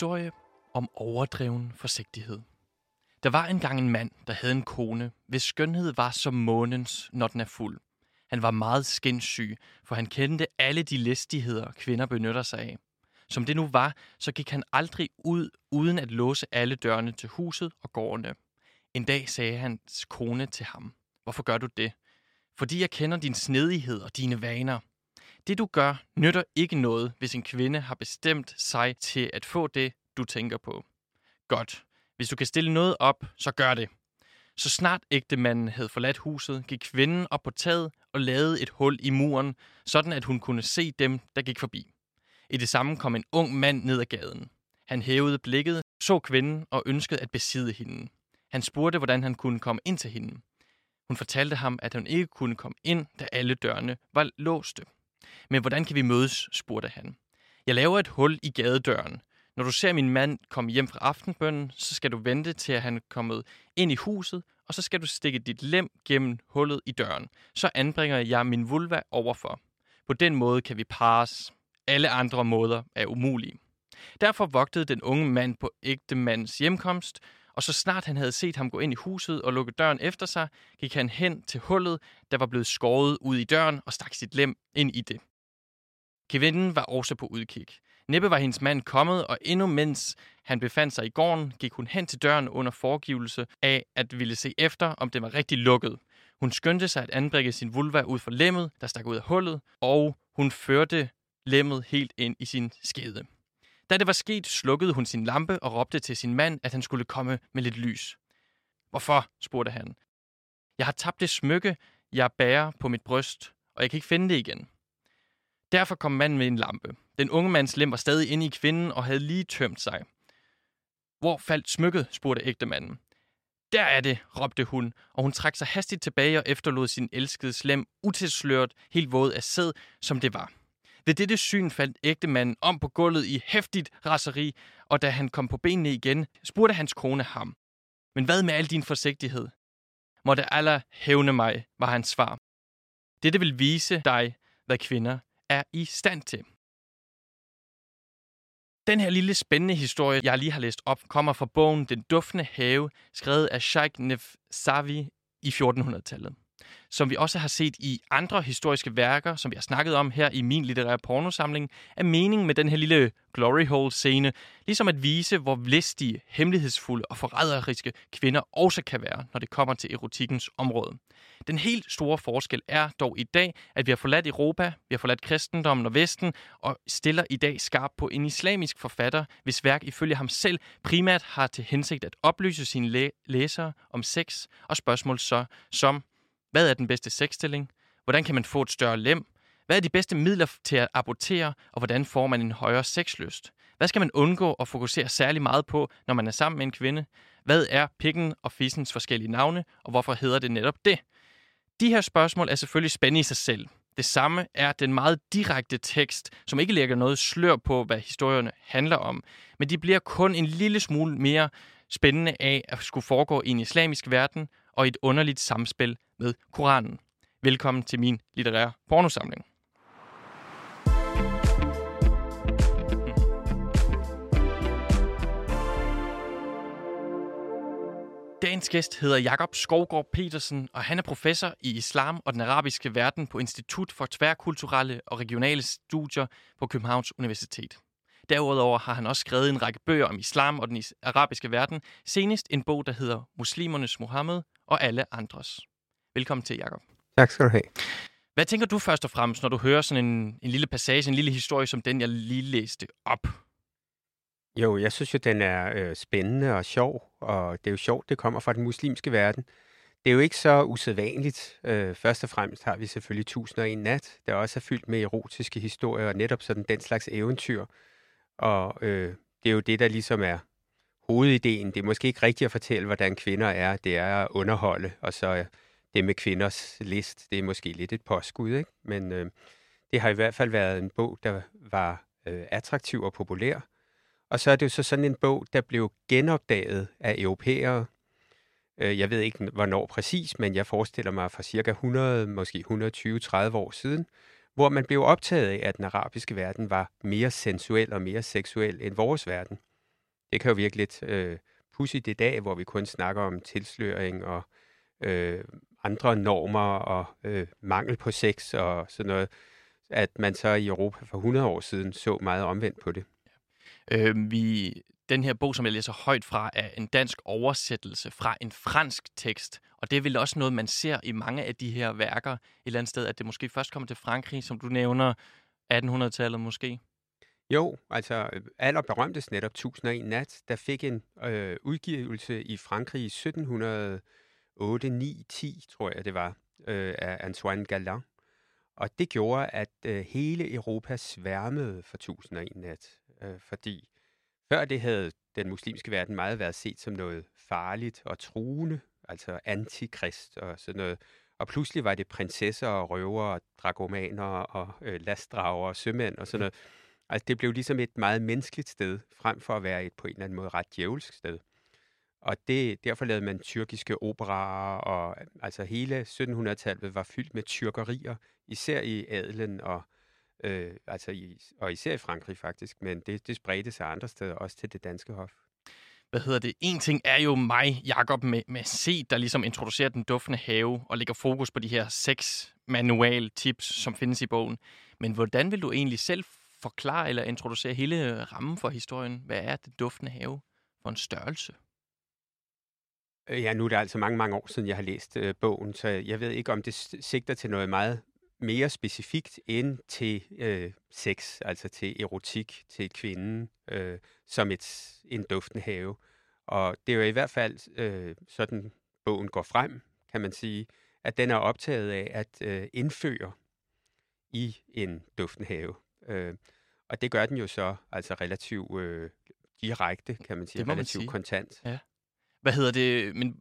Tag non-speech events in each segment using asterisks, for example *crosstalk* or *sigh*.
historie om overdreven forsigtighed. Der var engang en mand, der havde en kone, hvis skønhed var som månens, når den er fuld. Han var meget skinsyg, for han kendte alle de listigheder, kvinder benytter sig af. Som det nu var, så gik han aldrig ud uden at låse alle dørene til huset og gårdene. En dag sagde hans kone til ham, Hvorfor gør du det? Fordi jeg kender din snedighed og dine vaner. Det du gør, nytter ikke noget, hvis en kvinde har bestemt sig til at få det, du tænker på. Godt. Hvis du kan stille noget op, så gør det. Så snart ægtemanden havde forladt huset, gik kvinden op på taget og lavede et hul i muren, sådan at hun kunne se dem, der gik forbi. I det samme kom en ung mand ned ad gaden. Han hævede blikket, så kvinden og ønskede at besidde hende. Han spurgte, hvordan han kunne komme ind til hende. Hun fortalte ham, at hun ikke kunne komme ind, da alle dørene var låste. Men hvordan kan vi mødes, spurgte han. Jeg laver et hul i gadedøren. Når du ser min mand komme hjem fra aftenbønnen, så skal du vente til, at han er kommet ind i huset, og så skal du stikke dit lem gennem hullet i døren. Så anbringer jeg min vulva overfor. På den måde kan vi pares. Alle andre måder er umulige. Derfor vogtede den unge mand på ægtemands hjemkomst, og så snart han havde set ham gå ind i huset og lukke døren efter sig, gik han hen til hullet, der var blevet skåret ud i døren og stak sit lem ind i det. Kvinden var også på udkig. Næppe var hendes mand kommet, og endnu mens han befandt sig i gården, gik hun hen til døren under foregivelse af at ville se efter, om det var rigtig lukket. Hun skyndte sig at anbringe sin vulva ud for lemmet, der stak ud af hullet, og hun førte lemmet helt ind i sin skede. Da det var sket, slukkede hun sin lampe og råbte til sin mand, at han skulle komme med lidt lys. Hvorfor? spurgte han. Jeg har tabt det smykke, jeg bærer på mit bryst, og jeg kan ikke finde det igen. Derfor kom manden med en lampe. Den unge mands lem var stadig inde i kvinden og havde lige tømt sig. Hvor faldt smykket? spurgte ægtemanden. Der er det, råbte hun, og hun trak sig hastigt tilbage og efterlod sin elskede slem utilsløret, helt våd af sæd, som det var. Ved dette syn faldt ægtemanden om på gulvet i hæftigt raseri, og da han kom på benene igen, spurgte hans kone ham. Men hvad med al din forsigtighed? Måtte Allah hævne mig, var hans svar. Dette vil vise dig, hvad kvinder er i stand til. Den her lille spændende historie, jeg lige har læst op, kommer fra bogen Den duftende have, skrevet af Sheikh Nefsavi i 1400-tallet som vi også har set i andre historiske værker, som vi har snakket om her i min litterære pornosamling, er meningen med den her lille glory hole scene, ligesom at vise, hvor listige, hemmelighedsfulde og forræderiske kvinder også kan være, når det kommer til erotikkens område. Den helt store forskel er dog i dag, at vi har forladt Europa, vi har forladt kristendommen og Vesten, og stiller i dag skarp på en islamisk forfatter, hvis værk ifølge ham selv primært har til hensigt at oplyse sine læ- læsere om sex og spørgsmål så som hvad er den bedste sexstilling? Hvordan kan man få et større lem? Hvad er de bedste midler til at abortere, og hvordan får man en højere sexlyst? Hvad skal man undgå at fokusere særlig meget på, når man er sammen med en kvinde? Hvad er pikken og fissens forskellige navne, og hvorfor hedder det netop det? De her spørgsmål er selvfølgelig spændende i sig selv. Det samme er den meget direkte tekst, som ikke lægger noget slør på, hvad historierne handler om, men de bliver kun en lille smule mere spændende af at skulle foregå i en islamisk verden og et underligt samspil med Koranen. Velkommen til min litterære pornosamling. Dagens gæst hedder Jakob Skovgaard Petersen, og han er professor i islam og den arabiske verden på Institut for Tværkulturelle og Regionale Studier på Københavns Universitet. Derudover har han også skrevet en række bøger om islam og den arabiske verden, senest en bog, der hedder Muslimernes Mohammed og alle andres. Velkommen til, Jakob. Tak skal du have. Hvad tænker du først og fremmest, når du hører sådan en, en lille passage, en lille historie som den, jeg lige læste op? Jo, jeg synes jo, den er øh, spændende og sjov, og det er jo sjovt, det kommer fra den muslimske verden. Det er jo ikke så usædvanligt. Øh, først og fremmest har vi selvfølgelig Tusind og en nat, der også er fyldt med erotiske historier, og netop sådan den slags eventyr. Og øh, det er jo det, der ligesom er hovedideen. Det er måske ikke rigtigt at fortælle, hvordan kvinder er. Det er at underholde, og så det med kvinders list, det er måske lidt et påskud, ikke? Men øh, det har i hvert fald været en bog, der var øh, attraktiv og populær. Og så er det jo så sådan en bog, der blev genopdaget af europæere. Øh, jeg ved ikke, hvornår præcis, men jeg forestiller mig fra cirka 100, måske 120-30 år siden, hvor man blev optaget af, at den arabiske verden var mere sensuel og mere seksuel end vores verden. Det kan jo virke lidt øh, pudsigt i dag, hvor vi kun snakker om tilsløring og øh, andre normer og øh, mangel på sex og sådan noget, at man så i Europa for 100 år siden så meget omvendt på det. Øh, vi, den her bog, som jeg læser højt fra, er en dansk oversættelse fra en fransk tekst. Og det er vel også noget, man ser i mange af de her værker et eller andet sted, at det måske først kommer til Frankrig, som du nævner, 1800-tallet måske. Jo, altså allerberømtest netop 1001 Nat, der fik en øh, udgivelse i Frankrig i 8, 9, 10, tror jeg det var, øh, af Antoine Galland. Og det gjorde, at øh, hele Europa sværmede for 1001 Nat, øh, fordi før det havde den muslimske verden meget været set som noget farligt og truende, altså antikrist og sådan noget. Og pludselig var det prinsesser og røver og dragomaner og øh, lastdrager og sømænd og sådan noget. Altså det blev ligesom et meget menneskeligt sted, frem for at være et på en eller anden måde ret djævelsk sted. Og det, derfor lavede man tyrkiske operaer, og altså hele 1700-tallet var fyldt med tyrkerier, især i adelen og øh, altså i, og især i Frankrig faktisk, men det, det spredte sig andre steder, også til det danske hof. Hvad hedder det? En ting er jo mig, Jakob med, med C, der ligesom introducerer den duftende have og lægger fokus på de her seks manual tips, som findes i bogen. Men hvordan vil du egentlig selv forklare eller introducere hele rammen for historien? Hvad er det duftende have for en størrelse? Øh, ja, nu er det altså mange, mange år siden, jeg har læst øh, bogen, så jeg ved ikke, om det sigter til noget meget mere specifikt end til øh, sex, altså til erotik, til kvinden, øh, som et, en duftende have. Og det er jo i hvert fald øh, sådan, bogen går frem, kan man sige, at den er optaget af at øh, indføre i en duftende have. Øh, og det gør den jo så altså relativt øh, direkte, kan man sige, man relativt sige. kontant. Hvad hedder det? Men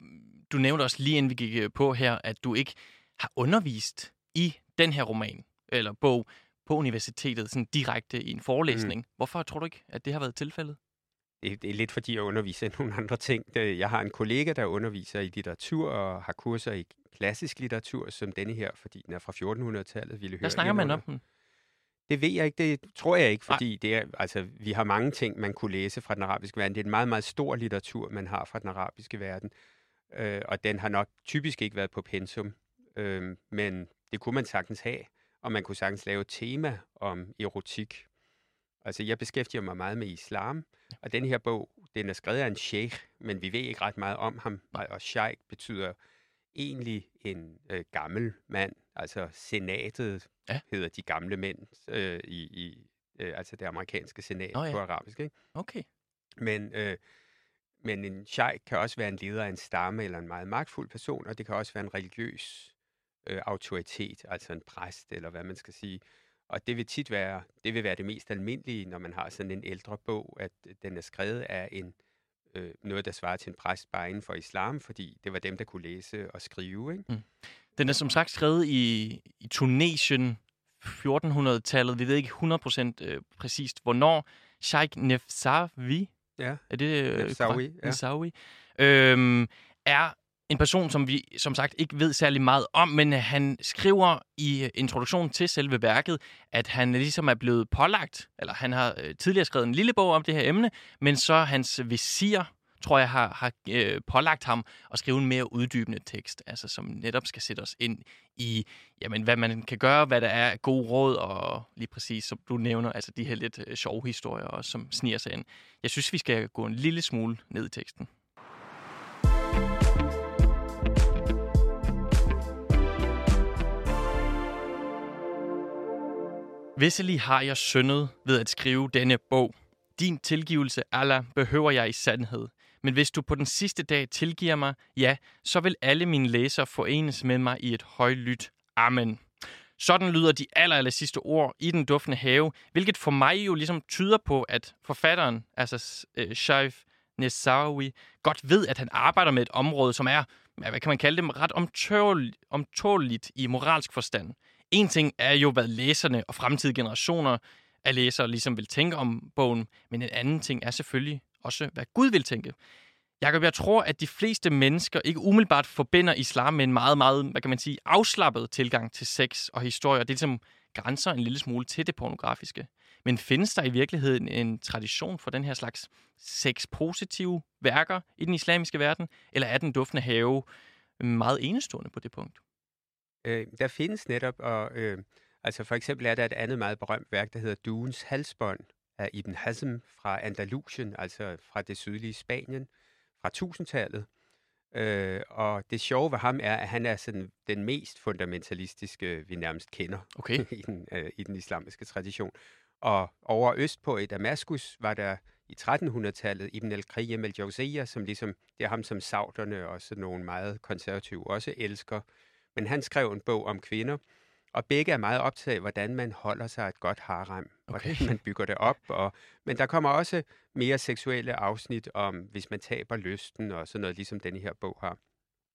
du nævnte også lige inden vi gik øh, på her, at du ikke har undervist i den her roman eller bog på universitetet sådan direkte i en forelæsning. Mm. Hvorfor tror du ikke, at det har været tilfældet? Det, det er lidt fordi, jeg underviser i nogle andre ting. Det- Jeg har en kollega, der underviser i litteratur og har kurser i klassisk litteratur, som denne her, fordi den er fra 1400-tallet. Ville høre Hvad snakker man om den? Det ved jeg ikke, det tror jeg ikke, Nej. fordi det er, altså, vi har mange ting, man kunne læse fra den arabiske verden. Det er en meget, meget stor litteratur, man har fra den arabiske verden, øh, og den har nok typisk ikke været på pensum, øh, men det kunne man sagtens have, og man kunne sagtens lave et tema om erotik. Altså, jeg beskæftiger mig meget med islam, og den her bog, den er skrevet af en sheikh, men vi ved ikke ret meget om ham, og sheikh betyder egentlig en øh, gammel mand, altså senatet Ja. hedder de gamle mænd øh, i, i øh, altså det amerikanske senat oh, ja. på arabisk. Ikke? Okay. Men, øh, men en sheikh kan også være en leder af en stamme eller en meget magtfuld person, og det kan også være en religiøs øh, autoritet, altså en præst eller hvad man skal sige. Og det vil tit være det, vil være det mest almindelige, når man har sådan en ældre bog, at den er skrevet af en øh, noget, der svarer til en præst bare inden for islam, fordi det var dem, der kunne læse og skrive. Ikke? Den er som sagt skrevet i, i Tunesien 1400-tallet. Vi ved ikke 100% øh, præcist, hvornår. Sheikh Nefsawi, Ja, er det øh, Nefsawi, korrekt? ja. Nefsawi, øhm, er en person, som vi som sagt ikke ved særlig meget om, men øh, han skriver i øh, introduktionen til selve værket, at han ligesom er blevet pålagt, eller han har øh, tidligere skrevet en lille bog om det her emne, men så hans visir, tror jeg, har, har øh, pålagt ham at skrive en mere uddybende tekst, altså som netop skal sætte os ind i, jamen, hvad man kan gøre, hvad der er gode råd, og lige præcis, som du nævner, altså de her lidt øh, sjove historier også, som sniger sig ind. Jeg synes, vi skal gå en lille smule ned i teksten. Visselig har jeg syndet ved at skrive denne bog. Din tilgivelse, Allah, behøver jeg i sandhed. Men hvis du på den sidste dag tilgiver mig, ja, så vil alle mine læsere forenes med mig i et højlydt Amen. Sådan lyder de aller, aller sidste ord i den duftende have, hvilket for mig jo ligesom tyder på, at forfatteren, altså øh, Shaif Nesawi, godt ved, at han arbejder med et område, som er, hvad kan man kalde det, ret omtål- omtåligt i moralsk forstand. En ting er jo, hvad læserne og fremtidige generationer af læsere ligesom vil tænke om bogen, men en anden ting er selvfølgelig også, hvad Gud vil tænke. Jakob, jeg tror, at de fleste mennesker ikke umiddelbart forbinder islam med en meget, meget, hvad kan man sige, afslappet tilgang til sex og historie. Det ligesom grænser en lille smule til det pornografiske. Men findes der i virkeligheden en tradition for den her slags sex-positive værker i den islamiske verden? Eller er den duftende have meget enestående på det punkt? Øh, der findes netop, og øh, altså for eksempel er der et andet meget berømt værk, der hedder Duens halsbånd af Ibn Hazm fra Andalusien, altså fra det sydlige Spanien, fra 1000-tallet. Øh, og det sjove ved ham er, at han er sådan den mest fundamentalistiske, vi nærmest kender Okay. *laughs* i, den, øh, i den islamiske tradition. Og over østpå i Damaskus var der i 1300-tallet Ibn al-Qayyim al-Jawziyya, som ligesom, det er ham som sauderne og sådan nogle meget konservative også elsker. Men han skrev en bog om kvinder, og begge er meget optaget af, hvordan man holder sig et godt harem, hvordan Okay. man bygger det op. Og, men der kommer også mere seksuelle afsnit om, hvis man taber lysten og sådan noget, ligesom denne her bog har.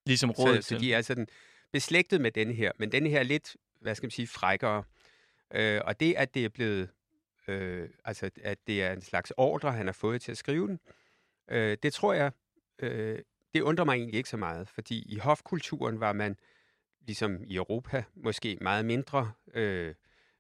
Ligesom rådet Så, så de er sådan beslægtet med denne her, men denne her er lidt, hvad skal man sige, frækkere. Øh, og det, at det er blevet, øh, altså at det er en slags ordre, han har fået til at skrive den, øh, det tror jeg, øh, det undrer mig egentlig ikke så meget, fordi i hofkulturen var man, ligesom i Europa, måske meget mindre, øh,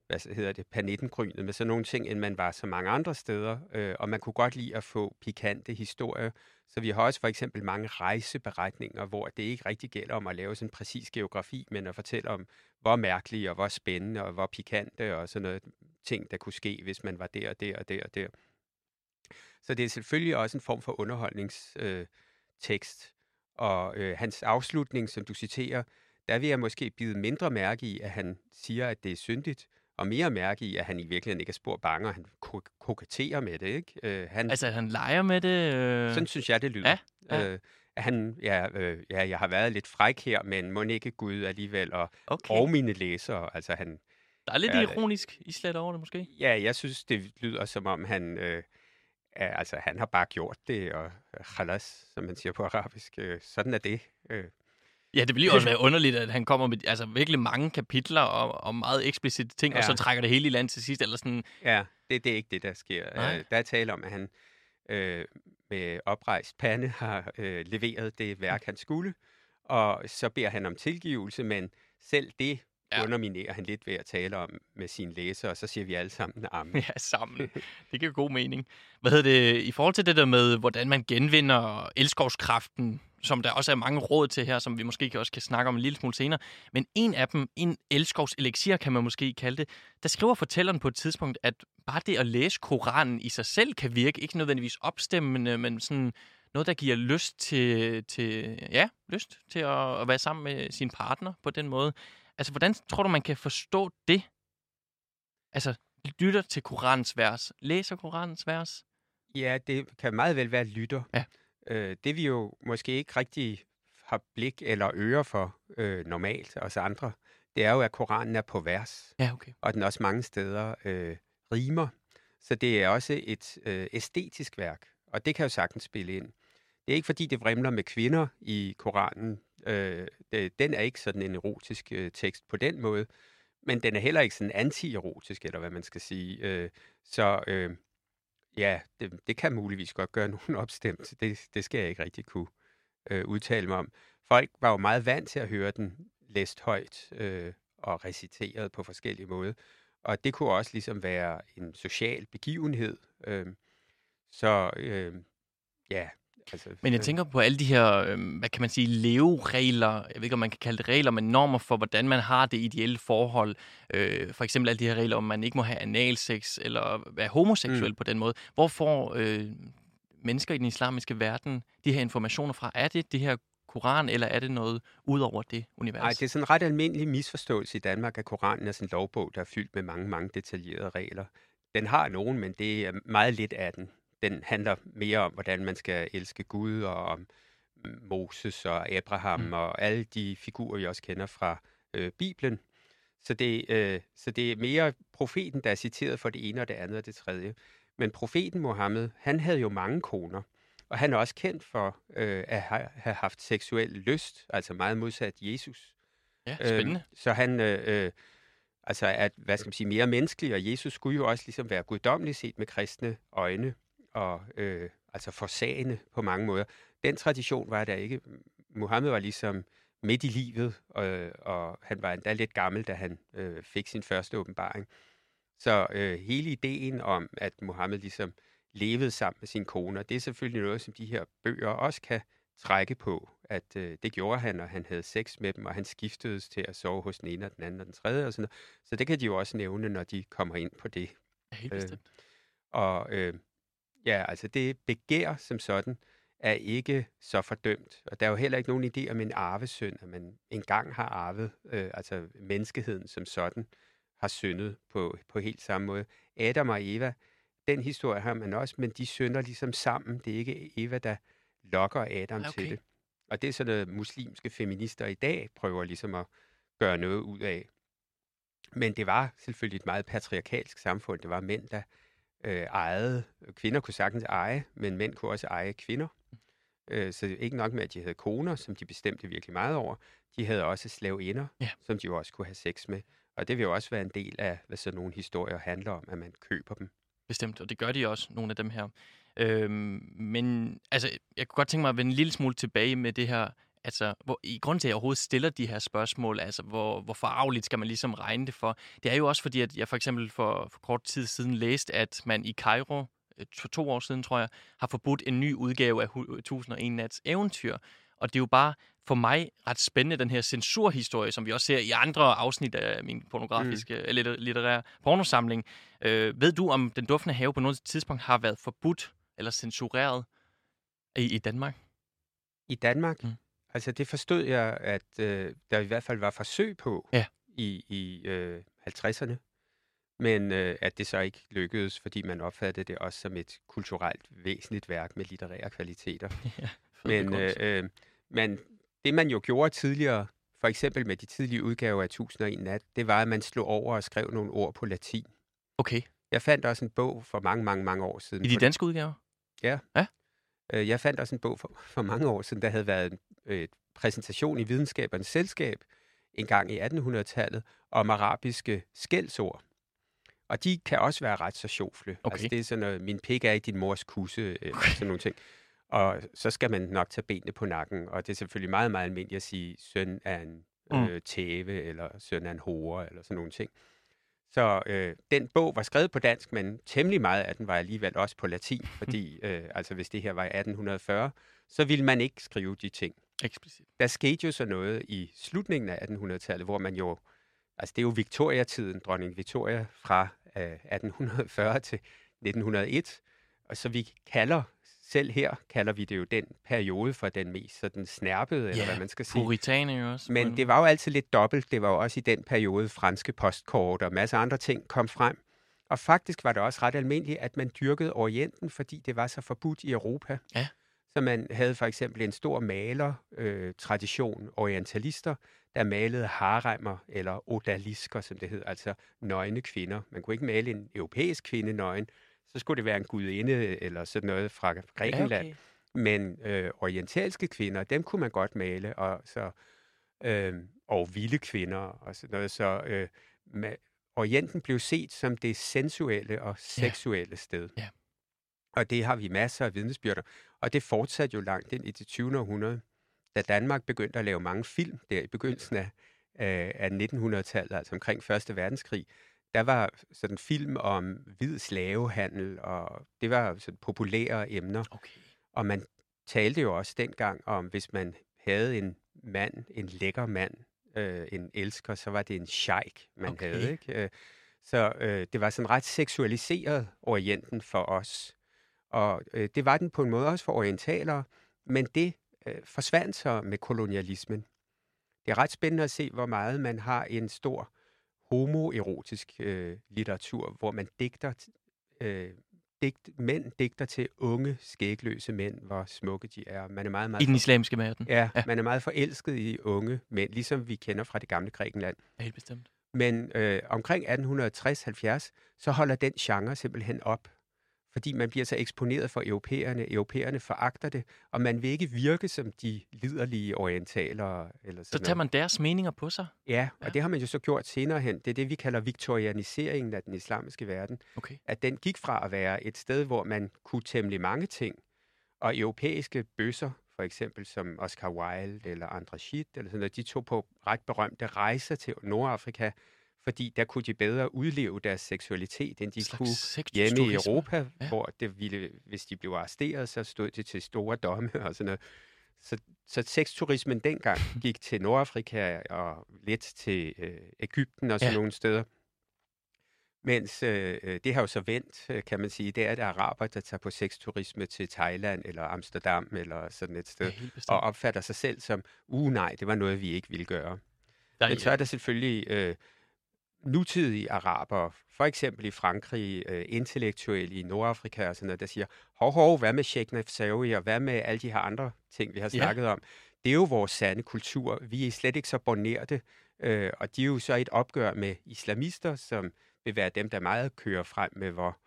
hvad hedder det, panettengrynet med sådan nogle ting, end man var så mange andre steder, øh, og man kunne godt lide at få pikante historier, så vi har også for eksempel mange rejseberetninger, hvor det ikke rigtig gælder om at lave sådan en præcis geografi, men at fortælle om, hvor mærkelige og hvor spændende og hvor pikante og sådan noget ting, der kunne ske, hvis man var der og der og der og der. Så det er selvfølgelig også en form for underholdningstekst. Øh, tekst. og øh, hans afslutning, som du citerer, der vil jeg måske bide mindre mærke i, at han siger, at det er syndigt, og mere mærke i, at han i virkeligheden ikke er spor bange, og han ko- koketterer med det. Ikke? Øh, han, Altså, at han leger med det? Øh... sådan synes jeg, det lyder. Ja, ja. Øh, han, ja, øh, ja, jeg har været lidt fræk her, men må ikke Gud alligevel, og, okay. og mine læsere, altså han, Der er lidt Ja, ironisk islet over det, måske. ja, jeg synes, det lyder som om han, øh, er, altså han har bare gjort det, og øh, khalas, som man siger på arabisk, øh, sådan er det. Øh, Ja, det bliver også være underligt, at han kommer med altså, virkelig mange kapitler og, og meget eksplicite ting, ja. og så trækker det hele i land til sidst. Eller sådan, Ja, det, det er ikke det, der sker. Nej. Øh, der er tale om, at han øh, med oprejst pande har øh, leveret det værk, han skulle, og så beder han om tilgivelse, men selv det ja. underminerer han lidt ved at tale om med sine læsere, og så siger vi alle sammen amen. *laughs* ja, sammen. Det giver god mening. Hvad hedder det, i forhold til det der med, hvordan man genvinder elskovskraften, som der også er mange råd til her, som vi måske også kan snakke om en lille smule senere. Men en af dem, en elskovselixir, kan man måske kalde det, der skriver fortælleren på et tidspunkt, at bare det at læse Koranen i sig selv kan virke, ikke nødvendigvis opstemmende, men sådan noget, der giver lyst til, til ja, lyst til at, at være sammen med sin partner på den måde. Altså, hvordan tror du, man kan forstå det? Altså, lytter til Koranens vers, læser Koranens vers. Ja, det kan meget vel være lytter. Ja. Øh, det vi jo måske ikke rigtig har blik eller øre for øh, normalt, os andre, det er jo, at Koranen er på vers. Ja, okay. og den også mange steder øh, rimer. Så det er også et øh, æstetisk værk, og det kan jo sagtens spille ind. Det er ikke fordi, det vrimler med kvinder i Koranen. Øh, det, den er ikke sådan en erotisk øh, tekst på den måde, men den er heller ikke sådan anti-erotisk, eller hvad man skal sige. Øh, så øh, ja, det, det kan muligvis godt gøre nogen *laughs* opstemt. Det, det skal jeg ikke rigtig kunne øh, udtale mig om. Folk var jo meget vant til at høre den læst højt øh, og reciteret på forskellige måder. Og det kunne også ligesom være en social begivenhed. Øh, så øh, ja, altså... Men jeg øh, tænker på alle de her, øh, hvad kan man sige, leveregler, jeg ved ikke, om man kan kalde det regler, men normer for, hvordan man har det ideelle forhold. Øh, for eksempel alle de her regler om, man ikke må have analsex eller være homoseksuel mm. på den måde. Hvor får øh, mennesker i den islamiske verden de her informationer fra? Er det det her Koran, eller er det noget ud over det univers? Nej, det er sådan en ret almindelig misforståelse i Danmark, at Koranen er sådan en lovbog, der er fyldt med mange, mange detaljerede regler. Den har nogen, men det er meget lidt af den. Den handler mere om, hvordan man skal elske Gud, og om Moses og Abraham, Mm. mm. og alle de figurer, vi også kender fra øh, Bibelen. Så det, øh, så det er mere profeten, der er citeret for det ene og det andet og det tredje. Men profeten Mohammed, han havde jo mange koner. Og han er også kendt for øh, at ha- have haft seksuel lyst, altså meget modsat Jesus. ja, spændende. Øh, så han øh, øh, altså er, hvad skal man sige, mere menneskelig, og Jesus skulle jo også ligesom være guddommelig set med kristne øjne, og øh, altså forsagende på mange måder. Den tradition var der ikke. Mohammed var ligesom midt i livet, øh, og han var endda lidt gammel, da han øh, fik sin første åbenbaring. Så øh, hele ideen om, at Mohammed ligesom levede sammen med sine koner, det er selvfølgelig noget, som de her bøger også kan trække på, at øh, det gjorde han, og han havde sex med dem, og han skiftedes til at sove hos den ene og den anden og den tredje og sådan noget. Så det kan de jo også nævne, når de kommer ind på det. Ja, helt bestemt. Øh, og øh, ja, altså det begær som sådan er ikke så fordømt. Og der er jo heller ikke nogen idé om en arvesøn, at man engang har arvet, øh, altså menneskeheden som sådan har syndet på, på helt samme måde. Adam og Eva, den historie har man også, men de synder ligesom sammen. Det er ikke Eva, der lokker Adam okay. til det. Og det er sådan noget, muslimske feminister i dag prøver ligesom at gøre noget ud af. Men det var selvfølgelig et meget patriarkalsk samfund. Det var mænd, der øh, ejede. Kvinder kunne sagtens eje, men mænd kunne også eje kvinder. Øh, så ikke nok med, at de havde koner, som de bestemte virkelig meget over. De havde også slaveinder, ja. som de jo også kunne have sex med. Og det vil jo også være en del af, hvad sådan nogle historier handler om, at man køber dem. Bestemt, og det gør de også, nogle af dem her. Øhm, men altså, jeg kunne godt tænke mig at vende en lille smule tilbage med det her, altså, hvor, i grund til, at jeg overhovedet stiller de her spørgsmål, altså, hvor, hvor forarveligt skal man ligesom regne det for, det er jo også fordi, at jeg for eksempel for, for kort tid siden læste, at man i Cairo, øh, for to år siden, tror jeg, har forbudt en ny udgave af 1001 Nats eventyr. Og det er jo bare for mig ret spændende, den her censurhistorie, som vi også ser i andre afsnit af min pornografiske, mm. eller litterære pornosamling. Øh, ved du, om Den Duftende Have på noget tidspunkt har været forbudt eller censureret i, i Danmark? I Danmark? Mm. Altså det forstod jeg, at øh, der i hvert fald var forsøg på ja. i, i øh, 50'erne, men øh, at det så ikke lykkedes, fordi man opfattede det også som et kulturelt væsentligt værk med litterære kvaliteter. *laughs* ja, men, øh, øh, men det man jo gjorde tidligere, for eksempel med de tidlige udgaver af 1001 Nat, det var, at man slog over og skrev nogle ord på latin. Okay. Jeg fandt også en bog for mange, mange, mange år siden. I de danske udgaver? Ja. ja. Øh, jeg fandt også en bog for, *laughs* for mange år siden, der havde været en øh, præsentation i Videnskabernes Selskab en gang i 1800-tallet om arabiske skældsord. Og de kan også være ret så sjofle. Okay. Altså det er sådan noget, min pik er i din mors kusse, eller okay. sådan nogle ting. Og så skal man nok tage benene på nakken, og det er selvfølgelig meget, meget almindeligt at sige, søn er en mm. øh, tæve, eller søn er en hore, eller sådan nogle ting. Så øh, den bog var skrevet på dansk, men temmelig meget af den var alligevel også på latin, *laughs* fordi øh, altså hvis det her var i 1840, så ville man ikke skrive de ting. Eksplicit. Der skete jo så noget i slutningen af 1800-tallet, hvor man jo, altså det er jo Victoria-tiden, dronning Victoria fra øh, 1840 til 1901, og så vi kalder selv her kalder vi det jo den periode for den mest sådan snærpede, eller hvad man skal sige. Puritane jo også. Men det var jo altid lidt dobbelt. Det var jo også i den periode franske postkort og masser af andre ting kom frem. Og faktisk var det også ret almindeligt, at man dyrkede Orienten, fordi det var så forbudt i Europa. Ja. Så man havde for eksempel en stor maler-tradition, øh, orientalister, der malede haremmer eller odalisker, som det hed, altså nøgne kvinder. Man kunne ikke male en europæisk kvinde nøgen, så skulle det være en gudinde eller sådan noget fra Grækenland. Ja, okay. Men øh, orientalske kvinder, dem kunne man godt male, og, så, øh, og vilde kvinder og sådan noget. Så øh, med, Orienten blev set som det sensuelle og seksuelle ja. sted. Ja. Og det har vi masser af vidnesbyrder. Og det fortsatte jo langt ind i det 20. århundrede, da Danmark begyndte at lave mange film der i begyndelsen af, af 1900-tallet, altså omkring 1. verdenskrig der var sådan film om hvid slavehandel, og det var sådan populære emner. Okay. Og man talte jo også dengang om, hvis man havde en mand, en lækker mand, øh, en elsker, så var det en sheik, man okay. havde. Ikke? Øh, så øh, det var sådan ret seksualiseret orienten for os. Og øh, det var den på en måde også for orientalere, men det øh, forsvandt så med kolonialismen. Det er ret spændende at se, hvor meget man har en stor homoerotisk øh, litteratur, hvor man digter, øh, digt, mænd digter til unge, skægløse mænd, hvor smukke de er. Man er meget, meget I den islamiske verden? Ja, ja, man er meget forelsket i unge mænd, ligesom vi kender fra det gamle Grækenland. Ja, helt bestemt. Men øh, omkring 1860-70, så holder den genre simpelthen op fordi man bliver så eksponeret for europæerne. Europæerne foragter det, og man vil ikke virke som de liderlige orientalere. Eller sådan så tager man deres meninger på sig? Ja, og ja. det har man jo så gjort senere hen. Det er det, vi kalder viktorianiseringen af den islamiske verden. Okay. At den gik fra at være et sted, hvor man kunne temmelig mange ting, og europæiske bøsser, for eksempel som Oscar Wilde eller André Gide, eller sådan noget, de tog på ret berømte rejser til Nordafrika fordi der kunne de bedre udleve deres seksualitet, end de kunne hjemme i Europa, Ja. hvor det ville, hvis de blev arresteret, så stod det til store domme *laughs* og sådan noget. Så, så sexturismen dengang *laughs* gik til Nordafrika og lidt til øh, Ægypten og sådan Ja. nogle steder. Mens øh, øh, det har jo så vendt, øh, kan man sige. Det er det araber, der tager på sexturisme til Thailand eller Amsterdam eller sådan et sted, Ja, og opfatter sig selv som, uh nej, det var noget, vi ikke ville gøre. Der, Men så er der selvfølgelig øh, nutidige araber, for eksempel i Frankrig, øh, intellektuelle i Nordafrika og sådan noget, der siger, hov, hov, hvad med Sheikh Nafsawi, og hvad med alle de her andre ting, vi har Ja. snakket om? Det er jo vores sande kultur. Vi er slet ikke så bornerte, øh, og de er jo så et opgør med islamister, som vil være dem, der meget kører frem med, hvor,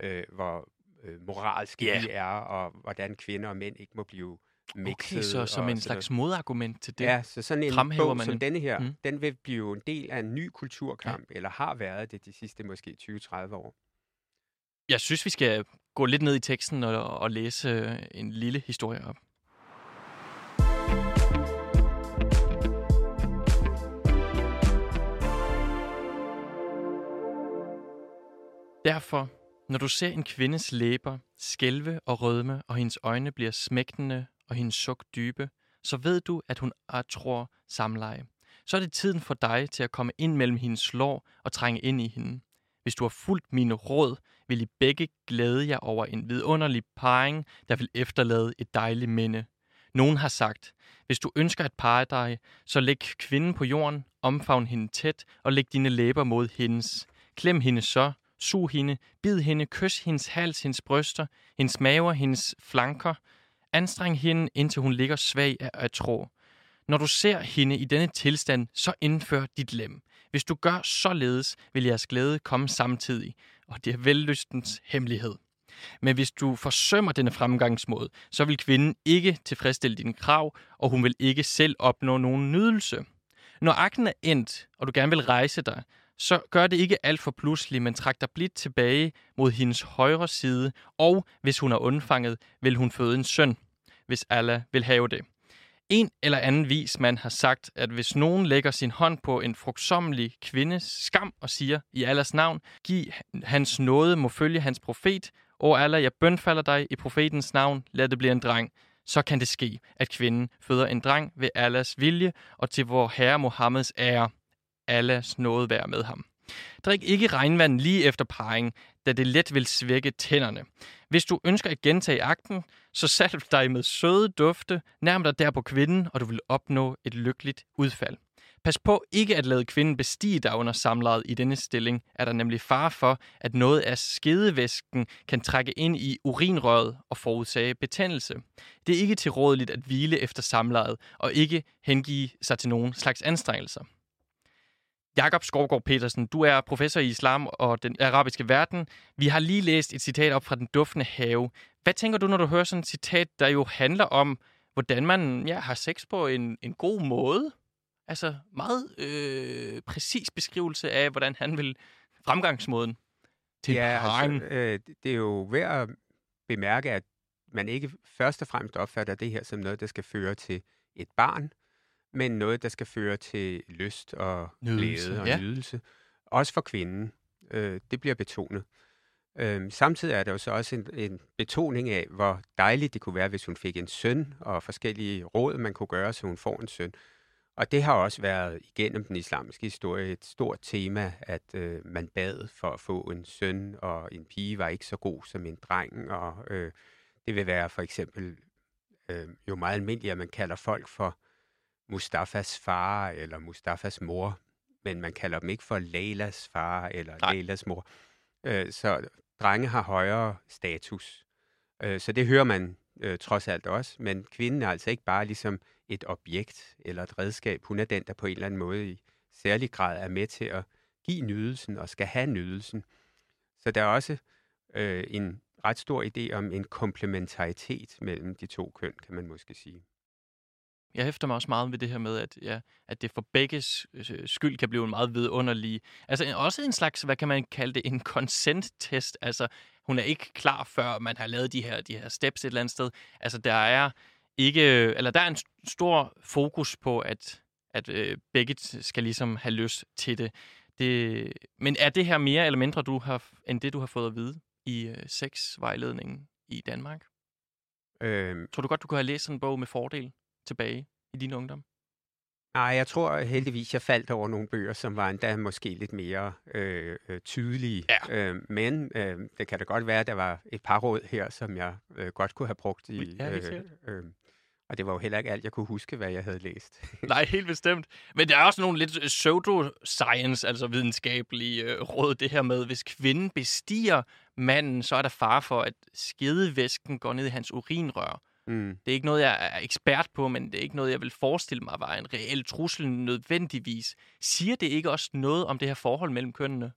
øh, hvor øh, moralske Ja. vi er, og hvordan kvinder og mænd ikke må blive mixet. okay, så som en slags modargument til det. Ja, så sådan en bog man som en- denne her, Mm. mm. den vil blive en del af en ny kulturkamp, ja. eller har været det de sidste måske 20-30 år. Jeg synes, vi skal gå lidt ned i teksten og, og læse øh, en lille historie op. Derfor, når du ser en kvindes læber skælve og rødme, og hendes øjne bliver smægtende og hendes suk dybe, så ved du, at hun er tror samleje. Så er det tiden for dig til at komme ind mellem hendes lår og trænge ind i hende. Hvis du har fulgt mine råd, vil I begge glæde jer over en vidunderlig parring, der vil efterlade et dejligt minde. Nogen har sagt, hvis du ønsker at parre dig, så læg kvinden på jorden, omfavn hende tæt og læg dine læber mod hendes. Klem hende så, sug hende, bid hende, kys hendes hals, hendes bryster, hendes maver, hendes flanker. Anstreng hende, indtil hun ligger svag af at tro. Når du ser hende i denne tilstand, så indfør dit lem. Hvis du gør således, vil jeres glæde komme samtidig, og det er vellystens hemmelighed. Men hvis du forsømmer denne fremgangsmåde, så vil kvinden ikke tilfredsstille dine krav, og hun vil ikke selv opnå nogen nydelse. Når akten er endt, og du gerne vil rejse dig, så gør det ikke alt for pludselig, men træk dig blidt tilbage mod hendes højre side, og hvis hun er undfanget, vil hun føde en søn, hvis Allah vil have det. En eller anden vis man har sagt, at hvis nogen lægger sin hånd på en frugtsommelig kvindes skam og siger, i Allahs navn, giv hans nåde må følge hans profet, og Allah, jeg bønfalder dig i profetens navn, lad det blive en dreng, så kan det ske, at kvinden føder en dreng ved Allahs vilje og til vor herre Mohammeds ære. Allahs nåde være med ham. Drik ikke regnvand lige efter parring, da det let vil svække tænderne. Hvis du ønsker at gentage akten, så salv dig med søde dufte, nærm dig der på kvinden, og du vil opnå et lykkeligt udfald. Pas på ikke at lade kvinden bestige dig under samlejet i denne stilling, er der nemlig fare for, at noget af skedevæsken kan trække ind i urinrøret og forårsage betændelse. Det er ikke tilrådeligt at hvile efter samlejet, og ikke hengive sig til nogen slags anstrengelser. Jakob Skovgaard Petersen, du er professor i islam og den arabiske verden. Vi har lige læst et citat op fra Den Duftende Have. Hvad tænker du, når du hører sådan et citat, der jo handler om, hvordan man ja, har sex på en, en god måde? Altså meget øh, præcis beskrivelse af, hvordan han vil fremgangsmåden til ja, altså, øh, det er jo værd at bemærke, at man ikke først og fremmest opfatter det her som noget, der skal føre til et barn, men noget, der skal føre til lyst og Nydelse, glæde og ja. nydelse. Også for kvinden. Øh, det bliver betonet. Øhm, samtidig er der jo så også en, en betoning af, hvor dejligt det kunne være, hvis hun fik en søn, og forskellige råd, man kunne gøre, så hun får en søn. Og det har også været igennem den islamiske historie et stort tema, at øh, man bad for at få en søn, og en pige var ikke så god som en dreng. Og øh, det vil være for eksempel øh, jo meget almindeligt, at man kalder folk for Mustafas far eller Mustafas mor, men man kalder dem ikke for Leilas far eller Nej. Leilas mor. Øh, så drenge har højere status. Øh, så det hører man øh, trods alt også, men kvinden er altså ikke bare ligesom et objekt eller et redskab. Hun er den, der på en eller anden måde i særlig grad er med til at give nydelsen og skal have nydelsen. Så der er også øh, en ret stor idé om en komplementaritet mellem de to køn, kan man måske sige. Jeg hæfter mig også meget ved det her med, at, ja, at det for begges øh, skyld kan blive en meget vidunderlig... Altså også en slags, hvad kan man kalde det, en consent-test. Altså hun er ikke klar, før man har lavet de her, de her steps et eller andet sted. Altså der er ikke... Eller der er en st- stor fokus på, at, at øh, begge skal ligesom have lyst til det. Det, men er det her mere eller mindre du har, end det, du har fået at vide i øh, sexvejledningen i Danmark? Øhm, Tror du godt, du kunne have læst sådan en bog med fordel tilbage i din ungdom? nej, jeg tror heldigvis, jeg faldt over nogle bøger, som var endda måske lidt mere øh, øh, tydelige. Ja. Øh, men øh, det kan da godt være, at der var et par råd her, som jeg øh, godt kunne have brugt i... Ja, sikkert. øh, og det var jo heller ikke alt, jeg kunne huske, hvad jeg havde læst. *laughs* Nej, helt bestemt. Men der er også nogle lidt pseudo-science, altså videnskabelige øh, råd, det her med, hvis kvinden bestiger manden, så er der far for, at skedevæsken går ned i hans urinrør. Mm. Det er ikke noget, jeg er ekspert på, men det er ikke noget, jeg vil forestille mig var en reel trussel nødvendigvis. Siger det ikke også noget om det her forhold mellem kønnene?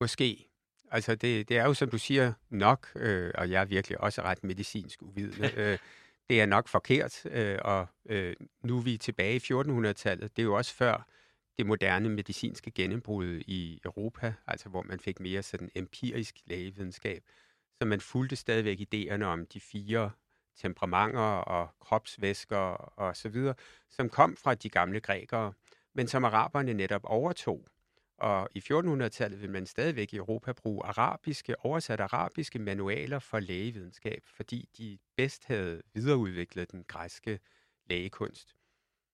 Måske. Altså, det, det er jo, som du siger, nok, øh, og jeg er virkelig også ret medicinsk uvidende. *laughs* øh, det er nok forkert, øh, og øh, nu er vi tilbage i 1400-tallet. Det er jo også før det moderne medicinske gennembrud i Europa, altså hvor man fik mere sådan empirisk lægevidenskab. Så man fulgte stadigvæk idéerne om de fire temperamenter og kropsvæsker og så videre, som kom fra de gamle grækere, men som araberne netop overtog. Og i 1400-tallet vil man stadigvæk i Europa bruge arabiske, oversat arabiske manualer for lægevidenskab, fordi de bedst havde videreudviklet den græske lægekunst.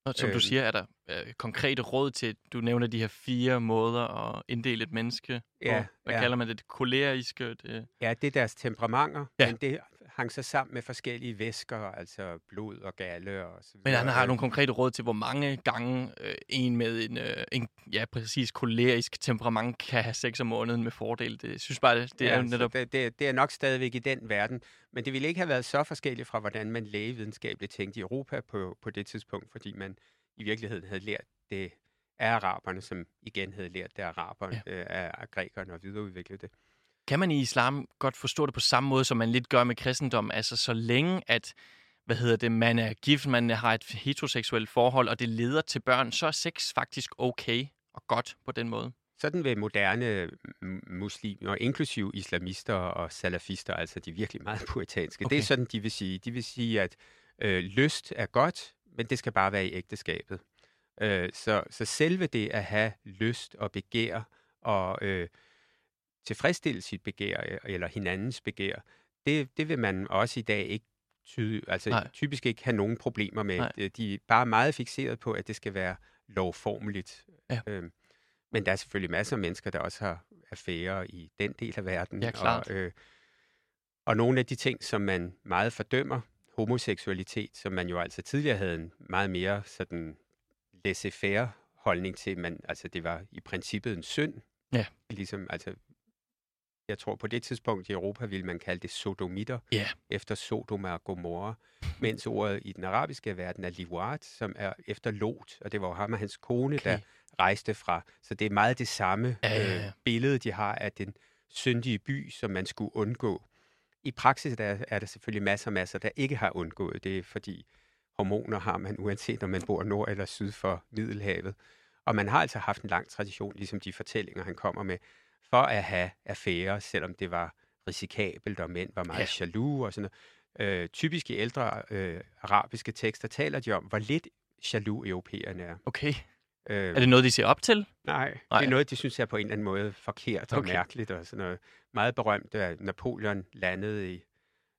Og som du Øhm. siger, er der øh, konkrete råd til, du nævner de her fire måder at inddele et menneske Ja, på. Hvad ja. kalder man det? Det koleriske? Det... Ja, det er deres temperamenter, ja. men det hang så sammen med forskellige væsker, altså blod og galle og så Men videre. han har Øh, nogle konkrete råd til, hvor mange gange øh, en med en, øh, en ja, præcis kolerisk temperament kan have sex om måneden med fordel. Det synes bare, det, det er jo så netop... Det, det, det er nok stadigvæk i den verden, men det ville ikke have været så forskelligt fra, hvordan man lægevidenskabeligt tænkte i Europa på, på det tidspunkt, fordi man i virkeligheden havde lært det af araberne, som igen havde lært det af araberne, ja. af, af grækerne og videreudviklet det. Kan man i islam godt forstå det på samme måde, som man lidt gør med kristendom? Altså så længe, at hvad hedder det, man er gift, man har et heteroseksuelt forhold, og det leder til børn, så er sex faktisk okay og godt på den måde. Sådan vil moderne muslimer, inklusive islamister og salafister, altså de virkelig meget puritanske, okay. det er sådan, de vil sige. De vil sige, at øh, lyst er godt, men det skal bare være i ægteskabet. Øh, så, så selve det at have lyst og begær og øh, tilfredsstille sit begær øh, eller hinandens begær, det, det vil man også i dag ikke tyde, altså Nej. typisk ikke have nogen problemer med. Nej. De- De er bare meget fixeret på, at det skal være lovformeligt. Ja. Øhm, men der er selvfølgelig masser af mennesker, der også har affære i den del af verden. Ja, klart. Og, øh, og nogle af de ting, som man meget fordømmer, homoseksualitet, som man jo altså tidligere havde en meget mere sådan laissez-faire holdning til, men altså det var i princippet en synd. Ja. Ligesom, altså, jeg tror på det tidspunkt i Europa ville man kalde det sodomitter, Ja. efter Sodoma og Gomorra, mens ordet i den arabiske verden er liwat, som er efter Lot, og det var jo ham og hans kone, okay. der rejste fra. Så det er meget det samme Ja, ja, ja. Øh, billede, de har af den syndige by, som man skulle undgå. I praksis der er der selvfølgelig masser og masser, der ikke har undgået det, fordi hormoner har man, uanset om man bor nord eller syd for Middelhavet. Og man har altså haft en lang tradition, ligesom de fortællinger, han kommer med, for at have affære, selvom det var risikabelt, og mænd var meget Ja. ja. jaloux og sådan noget. Øh, typisk i ældre øh, arabiske tekster taler de om, hvor lidt jaloux europæerne er. Okay. Øh, Er det noget, de ser op til? Nej, Nej, det er noget, de synes er på en eller anden måde forkert og Okay. mærkeligt og sådan noget. Meget berømt, da Napoleon landede i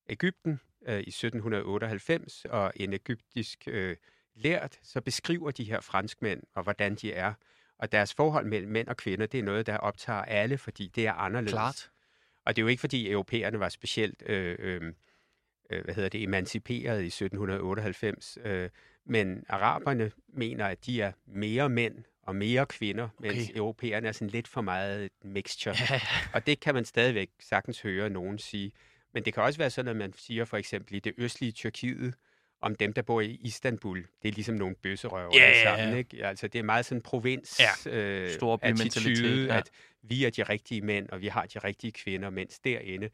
Ægypten øh, i 1798, og en egyptisk øh, lært, så beskriver de her franskmænd og hvordan de er. Og deres forhold mellem mænd og kvinder, det er noget, der optager alle, fordi det er anderledes. Klart. Og det er jo ikke, fordi europæerne var specielt øh, øh, øh, hvad hedder det, emanciperet i 1798, øh, men araberne mener, at de er mere mænd og mere kvinder, mens Okay. europæerne er sådan lidt for meget et mixture. Ja, ja. Og det kan man stadigvæk sagtens høre nogen sige. Men det kan også være sådan, at man siger for eksempel i det østlige Tyrkiet, om dem, der bor i Istanbul, det er ligesom nogle bøsserøver Ja, alle ja, sammen. ja. Ikke? Altså, det er meget sådan provins Ja, øh, attitude, ja. at vi er de rigtige mænd, og vi har de rigtige kvinder, mens derinde,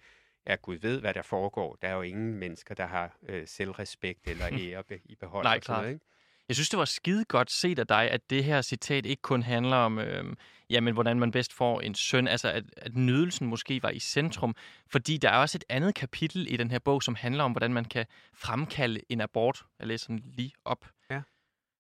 ja, Gud ved, hvad der foregår. Der er jo ingen mennesker, der har øh, selvrespekt eller *laughs* ære i behold. Nej, sådan noget, klart. ikke? Jeg synes, det var skide godt set af dig, at det her citat ikke kun handler om, øh, jamen, hvordan man bedst får en søn, altså at, at nydelsen måske var i centrum, fordi der er også et andet kapitel i den her bog, som handler om, hvordan man kan fremkalde en abort. Jeg læser den lige op. Ja.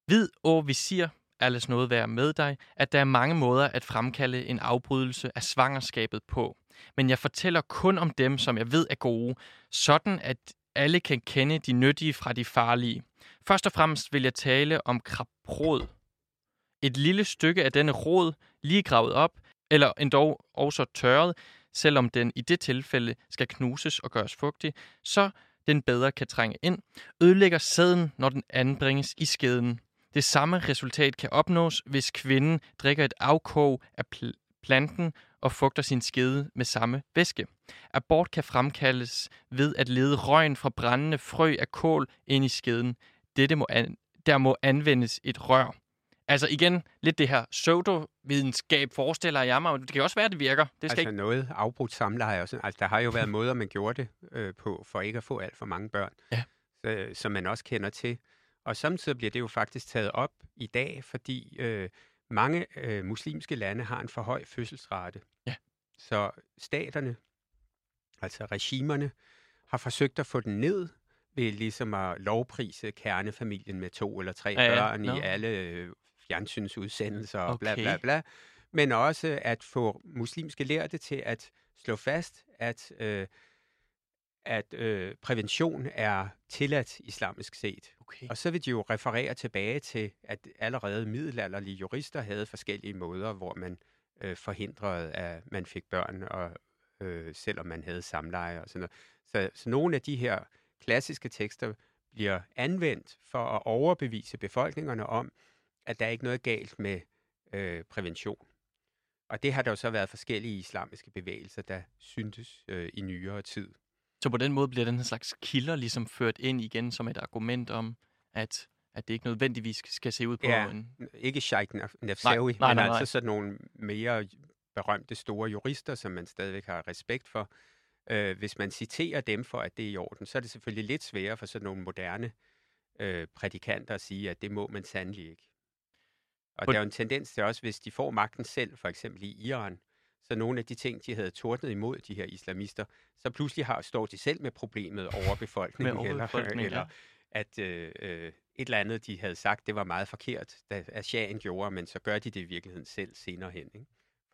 Hvid og visir alles noget være med dig, at der er mange måder at fremkalde en afbrydelse af svangerskabet på. Men jeg fortæller kun om dem, som jeg ved er gode, sådan at alle kan kende de nyttige fra de farlige. Først og fremmest vil jeg tale om krabrod. Et lille stykke af denne rod, lige gravet op, eller endda også tørret, selvom den i det tilfælde skal knuses og gøres fugtig, så den bedre kan trænge ind, ødelægger sæden, når den anbringes i skeden. Det samme resultat kan opnås, hvis kvinden drikker et afkog af pl- planten og fugter sin skede med samme væske. Abort kan fremkaldes ved at lede røgen fra brændende frø af kål ind i skeden. Dette må an- der må anvendes et rør. Altså igen, lidt det her pseudo-videnskab forestiller jeg mig. Det kan også være, at det virker. Det skal altså ikke... noget afbrudt samleje. Og sådan. Altså, der har jo været måder, man gjorde det øh, på, for ikke at få alt for mange børn. Ja. Så, som man også kender til. Og samtidig bliver det jo faktisk taget op i dag, fordi øh, mange øh, muslimske lande har en for høj fødselsrate. Ja. Så staterne, altså regimerne, har forsøgt at få den ned ved ligesom at lovprise kernefamilien med to eller tre Ja, ja. børn Nå. i alle øh, fjernsynsudsendelser og bla Okay. bla bla. Men også at få muslimske lærte til at slå fast, at, øh, at øh, prævention er tilladt islamisk set. Okay. Og så vil de jo referere tilbage til, at allerede middelalderlige jurister havde forskellige måder, hvor man øh, forhindrede, at man fik børn, og øh, selvom man havde samleje og sådan noget. Så, så nogle af de her klassiske tekster bliver anvendt for at overbevise befolkningerne om, at der er ikke noget galt med øh, prævention. Og det har der jo så været forskellige islamiske bevægelser, der syntes øh, i nyere tid. Så på den måde bliver den her slags kilder ligesom ført ind igen som et argument om, at, at det ikke nødvendigvis skal se ud på Ja. en... Ikke Sheikh Naf- Nafsawi, men nej, altså nej. sådan nogle mere berømte store jurister, som man stadigvæk har respekt for. Øh, hvis man citerer dem for, at det er i orden, så er det selvfølgelig lidt sværere for sådan nogle moderne øh, prædikanter at sige, at det må man sandelig ikke. Og der er jo en tendens til også, hvis de får magten selv, for eksempel i Iran, så nogle af de ting, de havde tordnet imod, de her islamister, så pludselig har, står de selv med problemet over *laughs* befolkningen, Med overbefolkning, eller, ja. eller at øh, øh, et eller andet, de havde sagt, det var meget forkert, da at shahen gjorde, men så gør de det i virkeligheden selv senere hen. Ikke?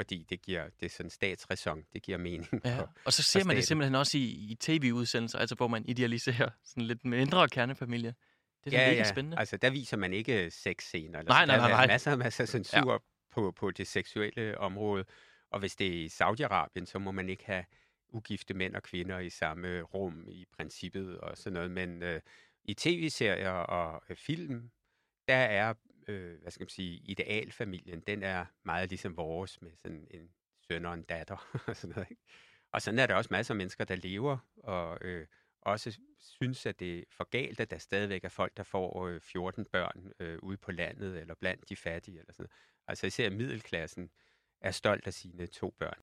Fordi det giver, det er sådan statsræson, det giver mening. Ja. For, Og så ser man det staten. simpelthen også i, i tv-udsendelser, altså hvor man idealiserer sådan lidt mindre kernefamilie. Det er ja, mega spændende. Altså, der viser man ikke sexscener. Eller Nej, nej, Der nej, er nej. masser, masser af censur ja. på, på det seksuelle område. Og hvis det er i Saudi-Arabien, så må man ikke have ugifte mænd og kvinder i samme rum i princippet og sådan noget. Men øh, i tv-serier og øh, film, der er, øh, hvad skal man sige, idealfamilien, den er meget ligesom vores med sådan en søn og en datter *laughs* og sådan noget. Ikke? Og sådan er der også masser af mennesker, der lever og øh, også synes, at det er for galt, at der stadigvæk er folk, der får øh, 14 børn øh, ude på landet eller blandt de fattige. Eller sådan noget. Altså især middelklassen er stolt af sine to børn.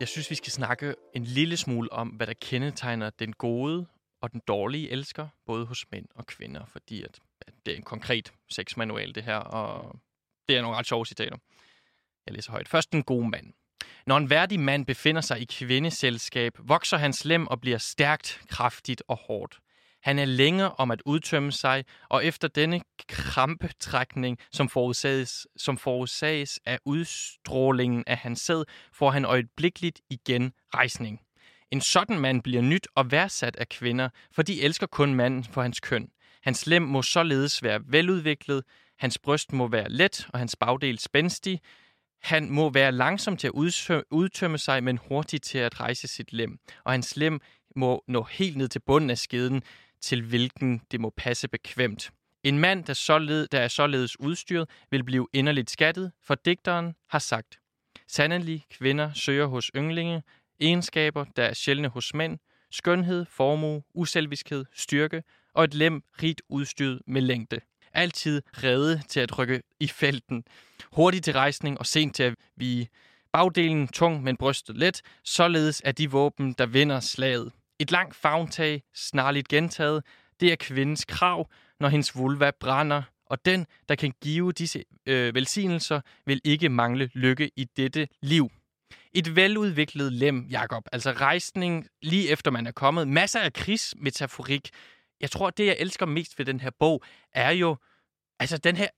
Jeg synes, vi skal snakke en lille smule om, hvad der kendetegner den gode og den dårlige elsker, både hos mænd og kvinder, fordi at, at det er en konkret sexmanual, det her, og det er nogle ret sjove citater. Jeg læser højt. Først den gode mand. Når en værdig mand befinder sig i kvindeselskab, vokser hans lem og bliver stærkt, kraftigt og hårdt. Han er længe om at udtømme sig, og efter denne krampetrækning, som forudsages, som forudsages af udstrålingen af hans sæd, får han øjeblikkeligt igen rejsning. En sådan mand bliver nyt og værdsat af kvinder, for de elsker kun manden for hans køn. Hans lem må således være veludviklet, hans bryst må være let og hans bagdel spændstig. Han må være langsom til at udtømme sig, men hurtig til at rejse sit lem. Og hans lem må nå helt ned til bunden af skeden, til hvilken det må passe bekvemt. En mand, der, såled, der er således udstyret, vil blive inderligt skattet, for digteren har sagt, Sandelig kvinder søger hos ynglinge, egenskaber, der er sjældne hos mænd, skønhed, formue, uselviskhed, styrke og et lem rigt udstyret med længde. Altid redde til at rykke i felten, hurtig til rejsning og sent til at vige. Bagdelen tung, men brystet let, således er de våben, der vinder slaget. Et langt fagntag, snarligt gentaget, det er kvindens krav, når hendes vulva brænder, og den, der kan give disse øh, velsignelser, vil ikke mangle lykke i dette liv. Et veludviklet lem, Jakob. Altså rejsning lige efter man er kommet. Masser af krigsmetaforik. Jeg tror, det jeg elsker mest ved den her bog, er jo, altså den her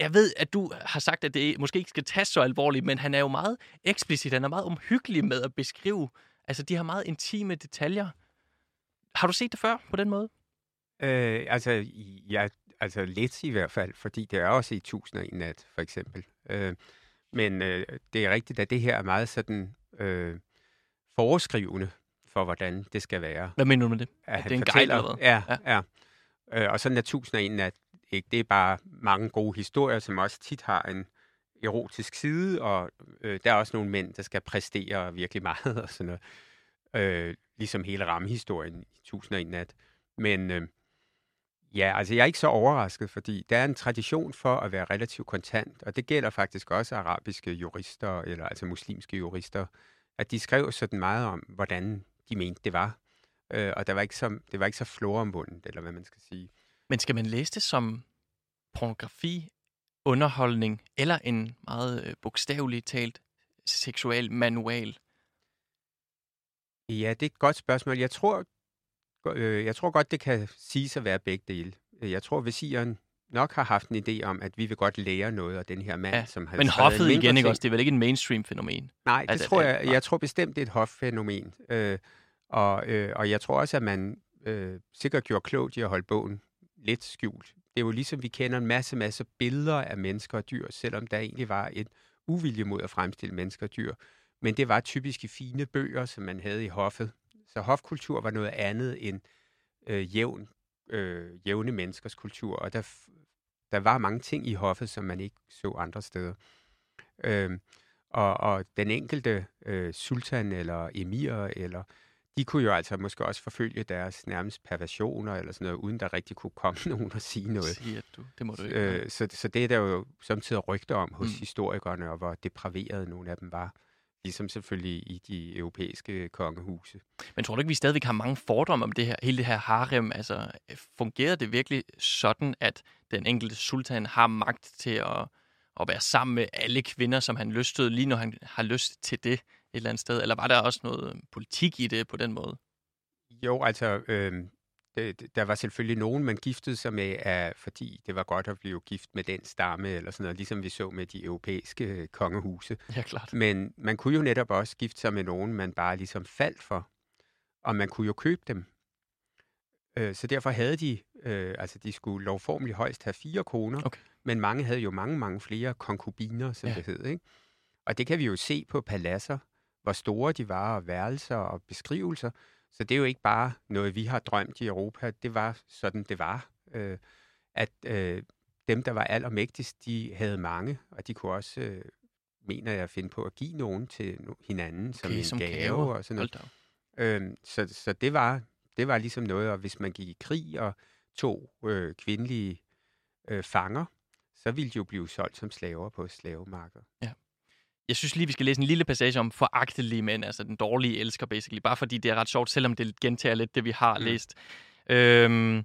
jeg ved, at du har sagt, at det måske ikke skal tages så alvorligt, men han er jo meget eksplicit, han er meget omhyggelig med at beskrive, altså de har meget intime detaljer. Har du set det før på den måde? Øh, altså, ja, altså lidt i hvert fald, fordi det er også i 1001 nat, for eksempel. Øh, men øh, det er rigtigt, at det her er meget sådan øh, foreskrivende for, hvordan det skal være. Hvad mener du med det? At det er en guide eller hvad? Ja, ja. ja. Øh, og sådan er 1001 nat ikke. Det er bare mange gode historier, som også tit har en erotisk side, og øh, der er også nogle mænd, der skal præstere virkelig meget og sådan noget. Øh, ligesom hele rammehistorien i 1001 nat. Men øh, ja, altså jeg er ikke så overrasket, fordi der er en tradition for at være relativt kontant, og det gælder faktisk også arabiske jurister, eller altså muslimske jurister, at de skrev sådan meget om, hvordan de mente, det var. Øh, og der var ikke så, det var ikke så floromvundet, eller hvad man skal sige. Men skal man læse det som pornografi, underholdning eller en meget øh, bogstaveligt talt seksuel manual? Ja, det er et godt spørgsmål. Jeg tror, øh, jeg tror godt, det kan siges at være begge dele. Jeg tror, visiren nok har haft en idé om, at vi vil godt lære noget af den her mand, ja, som har Men hoffet igen, ikke også? Det er vel ikke en mainstream-fænomen? Nej, det tror jeg, jeg tror bestemt, det er et hoffænomen. Øh, og, øh, og jeg tror også, at man øh, sikkert gjorde klogt i at holde bogen lidt skjult. Det er jo ligesom, vi kender en masse, masse billeder af mennesker og dyr, selvom der egentlig var et uvilje mod at fremstille mennesker og dyr. Men det var typisk i fine bøger, som man havde i hoffet. Så hofkultur var noget andet end øh, jævn, øh, jævne menneskers kultur, og der, der var mange ting i hoffet, som man ikke så andre steder. Øh, og, og den enkelte øh, sultan eller emir eller de kunne jo altså måske også forfølge deres nærmest perversioner eller sådan noget, uden der rigtig kunne komme *laughs* nogen og sige noget. Siger du, det må du ikke. Øh, så, så det er der jo samtidig rygter om hos mm. historikerne, og hvor depraverede nogle af dem var. Ligesom selvfølgelig i de europæiske kongehuse. Men tror du ikke, vi stadigvæk har mange fordomme om det her, hele det her harem? Altså, fungerer det virkelig sådan, at den enkelte sultan har magt til at, at være sammen med alle kvinder, som han lystede, lige når han har lyst til det? et eller andet sted? Eller var der også noget politik i det på den måde? Jo, altså, øh, det, der var selvfølgelig nogen, man giftede sig med, af, fordi det var godt at blive gift med den stamme, eller sådan noget, ligesom vi så med de europæiske kongehuse. Ja, klart. Men man kunne jo netop også gifte sig med nogen, man bare ligesom faldt for, og man kunne jo købe dem. Øh, så derfor havde de, øh, altså de skulle lovformelig højst have fire koner, okay. men mange havde jo mange, mange flere konkubiner, som ja. det hed. Ikke? Og det kan vi jo se på paladser, hvor store de var, og værelser og beskrivelser. Så det er jo ikke bare noget, vi har drømt i Europa. Det var sådan, det var. Øh, at øh, dem, der var allermægtigst, de havde mange, og de kunne også, øh, mener jeg, finde på at give nogen til hinanden som okay, en som gave, gave og sådan noget. Øh, så, så det var det var ligesom noget, og hvis man gik i krig og tog øh, kvindelige øh, fanger, så ville de jo blive solgt som slaver på slavemarker. Ja. Jeg synes lige, vi skal læse en lille passage om foragtelige mænd, altså den dårlige elsker, basically. Bare fordi det er ret sjovt, selvom det gentager lidt det, vi har mm. læst. Øhm,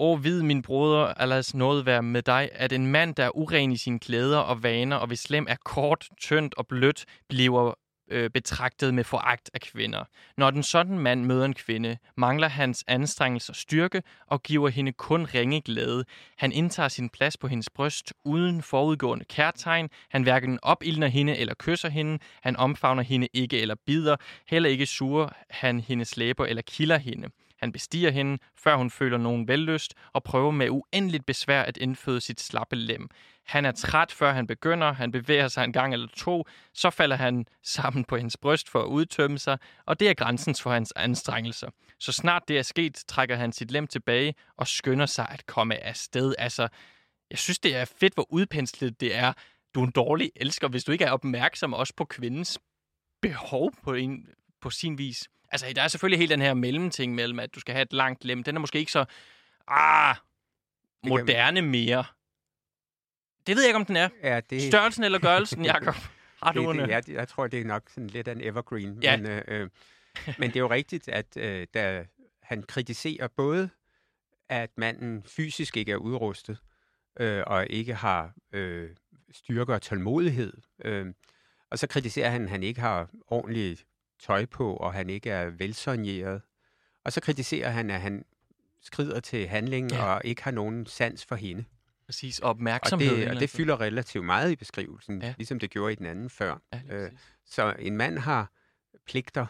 Åh, vid min broder, alas noget være med dig, at en mand, der er uren i sine klæder og vaner, og hvis slem er kort, tyndt og blødt, bliver øh, betragtet med foragt af kvinder. Når den sådan mand møder en kvinde, mangler hans anstrengelse og styrke og giver hende kun ringe glæde. Han indtager sin plads på hendes bryst uden forudgående kærtegn. Han hverken opildner hende eller kysser hende. Han omfavner hende ikke eller bider. Heller ikke suger han hendes læber eller kilder hende. Han bestiger hende, før hun føler nogen vellyst, og prøver med uendeligt besvær at indføde sit slappe lem. Han er træt, før han begynder. Han bevæger sig en gang eller to. Så falder han *laughs* sammen på hendes bryst for at udtømme sig, og det er grænsen for hans anstrengelser. Så snart det er sket, trækker han sit lem tilbage og skynder sig at komme afsted. Altså, jeg synes, det er fedt, hvor udpenslet det er. Du er en dårlig elsker, hvis du ikke er opmærksom også på kvindens behov på, en, på sin vis. Altså, der er selvfølgelig helt den her mellemting mellem, at du skal have et langt lem. Den er måske ikke så ah, moderne mere. Det ved jeg ikke, om den er. Ja, det... Størrelsen eller *laughs* gørelsen, Jacob? Har du det, det, jeg, jeg tror, det er nok sådan lidt af en evergreen. Ja. Men, øh, øh, men det er jo rigtigt, at øh, der, han kritiserer både, at manden fysisk ikke er udrustet, øh, og ikke har øh, styrke og tålmodighed. Øh, Og så kritiserer han, at han ikke har ordentligt tøj på, og han ikke er velsonjeret. Og så kritiserer han, at han skrider til handling Ja. og ikke har nogen sans for hende. Præcis, og Og opmærksomhed. et det, og det fylder relativt meget i beskrivelsen, Ja. ja. ligesom det gjorde i den anden før. Ja, øh. Så en mand har pligter.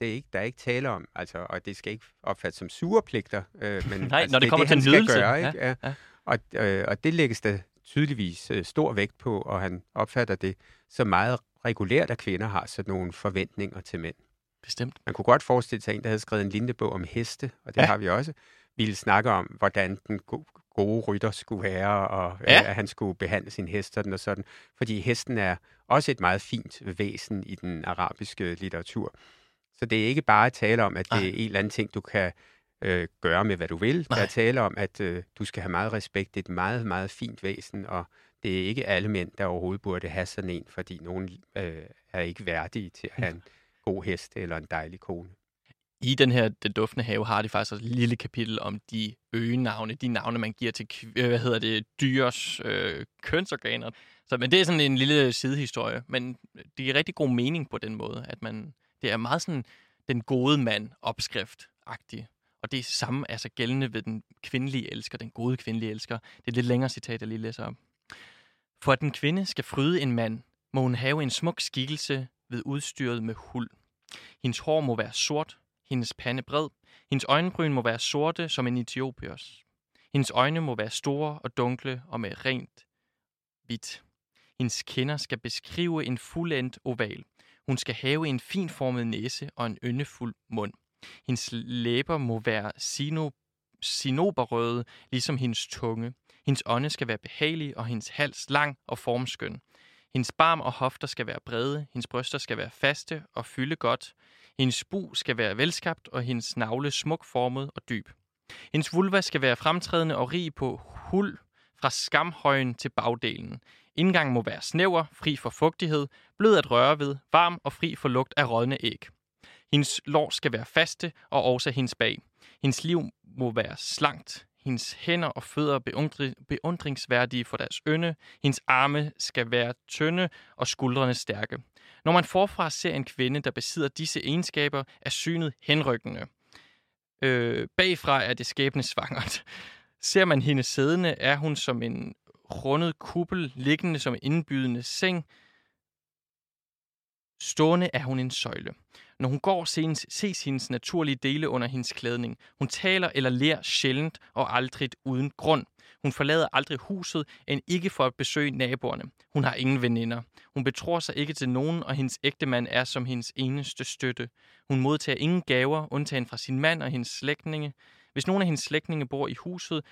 Det er ikke, der er ikke tale om, altså, og det skal ikke opfattes som sure pligter. Øh, *laughs* men Nej, altså, når det er kommer til han skal nydelse. Gøre, Ja, ikke? Ja. ja. Og, øh, og det lægges der tydeligvis øh, stor vægt på, og han opfatter det så meget regulært, at kvinder har sådan nogle forventninger til mænd. Bestemt. Man kunne godt forestille sig en, der havde skrevet en lignende om heste, og det Ja. har vi også, ville snakke om, hvordan den go- gode rytter skulle være, og Ja. ja. at han skulle behandle sin hest og sådan. Fordi hesten er også et meget fint væsen i den arabiske litteratur. Så det er ikke bare at tale om, at det Nej. er en eller anden ting, du kan øh, gøre med, hvad du vil. Nej. Der er tale om, at øh, du skal have meget respekt. Det er et meget, meget fint væsen, og det er ikke alle mænd, der overhovedet burde have sådan en, fordi nogen øh, er ikke værdige til at have en god hest eller en dejlig kone. I den her Den Duftende Have har de faktisk også et lille kapitel om de øgenavne, de navne, man giver til øh, hvad hedder det, dyrs øh, kønsorganer. Så, men det er sådan en lille sidehistorie, men det giver rigtig god mening på den måde, at man, det er meget sådan den gode mand opskrift-agtig. Og det er samme altså gældende ved den kvindelige elsker, den gode kvindelige elsker. Det er et lidt længere citat, jeg lige læser op. For at en kvinde skal fryde en mand, må hun have en smuk skikkelse ved udstyret med huld. Hendes hår må være sort, hendes pande bred, hendes øjenbryn må være sorte som en etiopiers. Hendes øjne må være store og dunkle og med rent hvidt. Hendes kinder skal beskrive en fuldendt oval. Hun skal have en finformet næse og en yndefuld mund. Hendes læber må være sino, sinoberrøde, ligesom hendes tunge. Hendes ånde skal være behagelig, og hendes hals lang og formskøn. Hendes barm og hofter skal være brede, hendes bryster skal være faste og fylde godt. Hendes bu skal være velskabt, og hendes navle smuk formet og dyb. Hendes vulva skal være fremtrædende og rig på huld fra skamhøjen til bagdelen. Indgangen må være snæver, fri for fugtighed, blød at røre ved, varm og fri for lugt af rådne æg. Hendes lår skal være faste, og også hendes bag. Hendes liv må være slankt. Hendes hænder og fødder beundri- beundringsværdige for deres ynde. Hendes arme skal være tynde og skuldrene stærke. Når man forfra ser en kvinde, der besidder disse egenskaber, er synet henrykkende. Øh, bagfra er det skæbnesvangert. *laughs* Ser man hende siddende, er hun som en rundet kuppel, liggende som en indbydende seng. Stående er hun en søjle. Når hun går, ses, ses hendes naturlige dele under hendes klædning. Hun taler eller ler sjældent og aldrig uden grund. Hun forlader aldrig huset, end ikke for at besøge naboerne. Hun har ingen veninder. Hun betror sig ikke til nogen, og hendes ægtemand er som hendes eneste støtte. Hun modtager ingen gaver, undtagen fra sin mand og hendes slægtninge. Hvis nogen af hendes slægtninge bor i huset,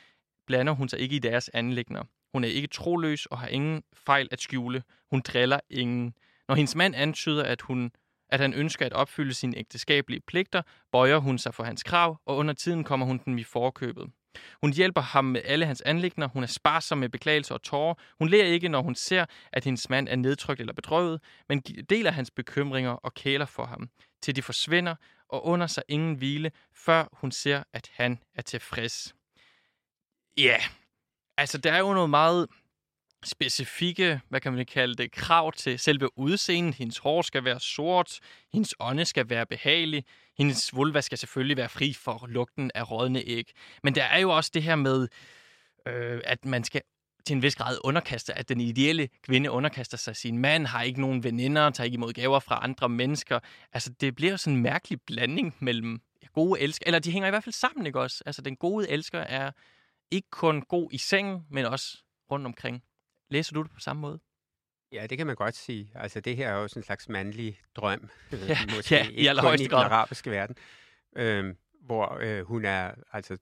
blander hun sig ikke i deres anlægner. Hun er ikke troløs og har ingen fejl at skjule. Hun driller ingen. Når hendes mand antyder, at, hun, at han ønsker at opfylde sine ægteskabelige pligter, bøjer hun sig for hans krav, og under tiden kommer hun den i forkøbet. Hun hjælper ham med alle hans anlægner. Hun er sparsom med beklagelser og tårer. Hun ler ikke, når hun ser, at hendes mand er nedtrykt eller bedrøvet, men deler hans bekymringer og kæler for ham, til de forsvinder og under sig ingen hvile, før hun ser, at han er tilfreds. Ja, yeah. altså der er jo noget meget specifikke, hvad kan man kalde det, krav til selve udseendet. Hendes hår skal være sort, hendes ånde skal være behagelig, hendes vulva skal selvfølgelig være fri for lugten af rådne æg. Men der er jo også det her med, øh, at man skal til en vis grad underkaste, at den ideelle kvinde underkaster sig sin mand, har ikke nogen veninder, tager ikke imod gaver fra andre mennesker. Altså, det bliver jo sådan en mærkelig blanding mellem gode elsker, eller de hænger i hvert fald sammen, ikke også? Altså, den gode elsker er ikke kun god i sengen, men også rundt omkring. Læser du det på samme måde? Ja, det kan man godt sige. Altså, det her er jo sådan en slags mandlig drøm. *laughs* øh, Ja, måske ja, i allerhøjeste i den grad. arabiske verden. Øh, hvor øh, hun er altså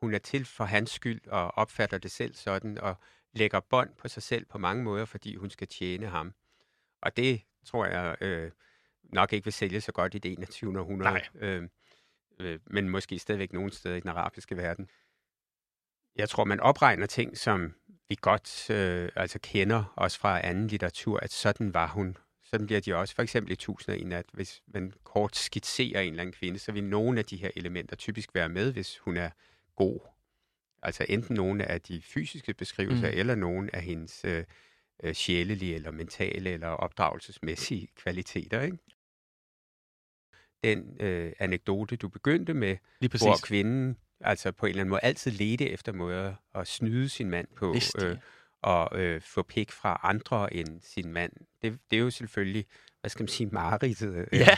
hun er til for hans skyld og opfatter det selv sådan og lægger bånd på sig selv på mange måder, fordi hun skal tjene ham. Og det tror jeg øh, nok ikke vil sælge så godt i det 21. århundrede. Nej. Øh, øh, men måske stadigvæk nogle steder i den arabiske verden. Jeg tror, man opregner ting, som vi godt øh, altså kender også fra anden litteratur, at sådan var hun. Sådan bliver de også. For eksempel i 1001 nat, hvis man kort skitserer en eller anden kvinde, så vil nogle af de her elementer typisk være med, hvis hun er god. Altså enten nogle af de fysiske beskrivelser, Mm. eller nogle af hendes øh, øh, sjælelige eller mentale eller opdragelsesmæssige *laughs* kvaliteter. Ikke? Den øh, anekdote, du begyndte med, hvor kvinden altså på en eller anden måde altid ledte efter måder at snyde sin mand på, øh, og øh, få pik fra andre end sin mand. Det, det er jo selvfølgelig, hvad skal man sige, mareridtet, øh, Ja,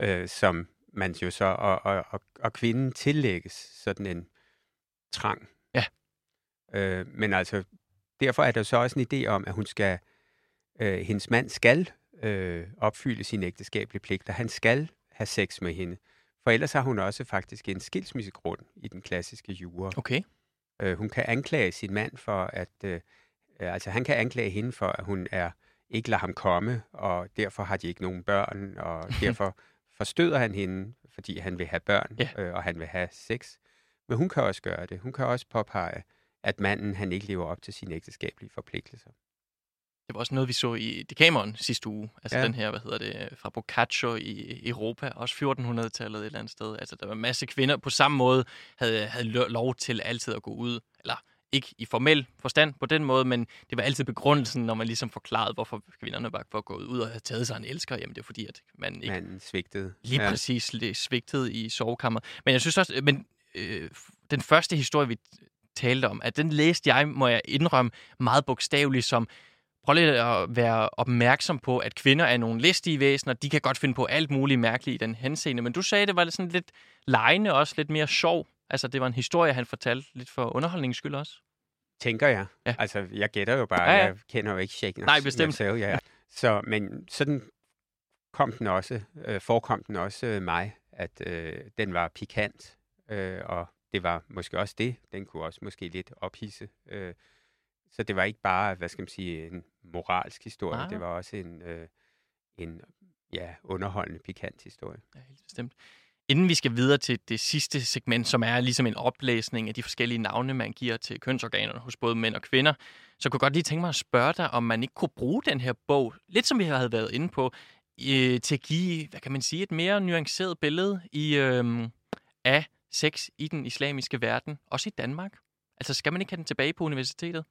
øh, som man jo så, og, og, og, og kvinden tillægges sådan en trang. Ja. Øh, men altså, derfor er der så også en idé om, at hun skal, øh, hendes mand skal øh, opfylde sine ægteskabelige pligter. Han skal have sex med hende. For ellers har hun også faktisk en skilsmissegrund i den klassiske jura. okay. Øh, hun kan anklage sin mand for, at øh, øh, altså han kan anklage hende for, at hun er ikke lader ham komme, og derfor har de ikke nogen børn, og *laughs* derfor forstøder han hende, fordi han vil have børn, Ja. øh, og han vil have sex. Men hun kan også gøre det. Hun kan også påpege, at manden han ikke lever op til sine ægteskabelige forpligtelser. Det var også noget, vi så i Decameron sidste uge. Altså ja. Den her, hvad hedder det, fra Boccaccio i Europa, også 1400-tallet et eller andet sted. Altså der var en masse kvinder på samme måde, havde, havde lo- lov til altid at gå ud, eller ikke i formel forstand på den måde, men det var altid begrundelsen, når man ligesom forklarede, hvorfor kvinderne var gået ud og havde taget sig en elsker. Jamen det er fordi, at man ikke Manden svigtede. lige ja. præcis svigtet i sovekammeret. Men jeg synes også, men øh, den første historie, vi talte om, at den læste jeg, må jeg indrømme, meget bogstaveligt som, prøv lige at være opmærksom på, at kvinder er nogle listige væsener, de kan godt finde på alt muligt mærkeligt i den henseende, men du sagde, det var sådan lidt lejende også, lidt mere sjov. Altså, det var en historie, han fortalte lidt for underholdningens skyld også. Tænker jeg. Ja. Altså, jeg gætter jo bare, ja. ja. jeg kender jo ikke Shakespeare. Nej, bestemt. Selv, ja. Så, men sådan kom den også, øh, forekom den også øh, mig, at øh, den var pikant, øh, og det var måske også det. Den kunne også måske lidt ophisse. Øh, så det var ikke bare, hvad skal man sige, en moralsk historie. Nej. Det var også en, øh, en ja, underholdende, pikant historie. Ja, helt bestemt. Inden vi skal videre til det sidste segment, som er ligesom en oplæsning af de forskellige navne, man giver til kønsorganerne hos både mænd og kvinder, så kunne jeg godt lige tænke mig at spørge dig, om man ikke kunne bruge den her bog, lidt som vi havde været inde på, øh, til at give, hvad kan man sige, et mere nuanceret billede i, øh, af sex i den islamiske verden, også i Danmark. Altså, skal man ikke have den tilbage på universitetet?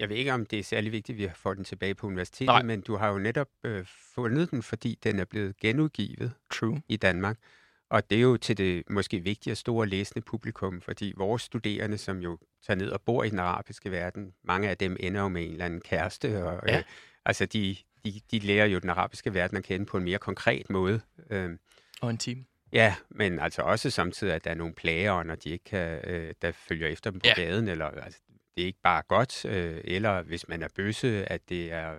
Jeg ved ikke, om det er særlig vigtigt, at vi får den tilbage på universitetet, Nej. men du har jo netop øh, fundet den, fordi den er blevet genudgivet True. i Danmark. Og det er jo til det måske vigtige og store læsende publikum, fordi vores studerende, som jo tager ned og bor i den arabiske verden, mange af dem ender jo med en eller anden kæreste, og Ja. øh, altså de, de, de lærer jo den arabiske verden at kende på en mere konkret måde. Øh, Og en time. ja, men altså også samtidig, at der er nogle plager, når de ikke kan, øh, der følger efter dem på Ja. ja. gaden, eller altså, det er ikke bare godt, øh, eller hvis man er bøsse, at det er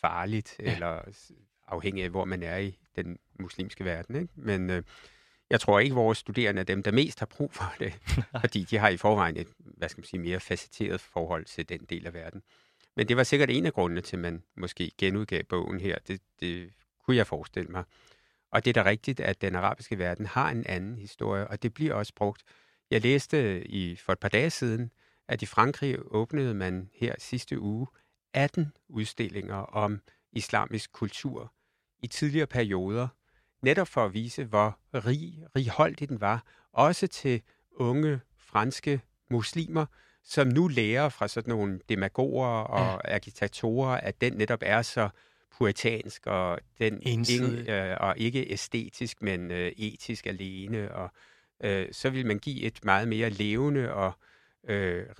farligt, Ja. eller afhængig af, hvor man er i den muslimske verden. Ikke? Men øh, jeg tror ikke, vores studerende er dem, der mest har brug for det, *laughs* fordi de har i forvejen et, hvad skal man sige, mere facetteret forhold til den del af verden. Men det var sikkert en af grundene til, at man måske genudgav bogen her. Det, det kunne jeg forestille mig. Og det er da rigtigt, at den arabiske verden har en anden historie, og det bliver også brugt. Jeg læste i for et par dage siden, at i Frankrig åbnede man her sidste uge 18 udstillinger om islamisk kultur i tidligere perioder, netop for at vise, hvor rig, righoldig den var, også til unge franske muslimer, som nu lærer fra sådan nogle demagoger og ja. agitatorer, at den netop er så puritansk og den ikke, øh, og ikke æstetisk, men øh, etisk alene. Og øh, så vil man give et meget mere levende og øh,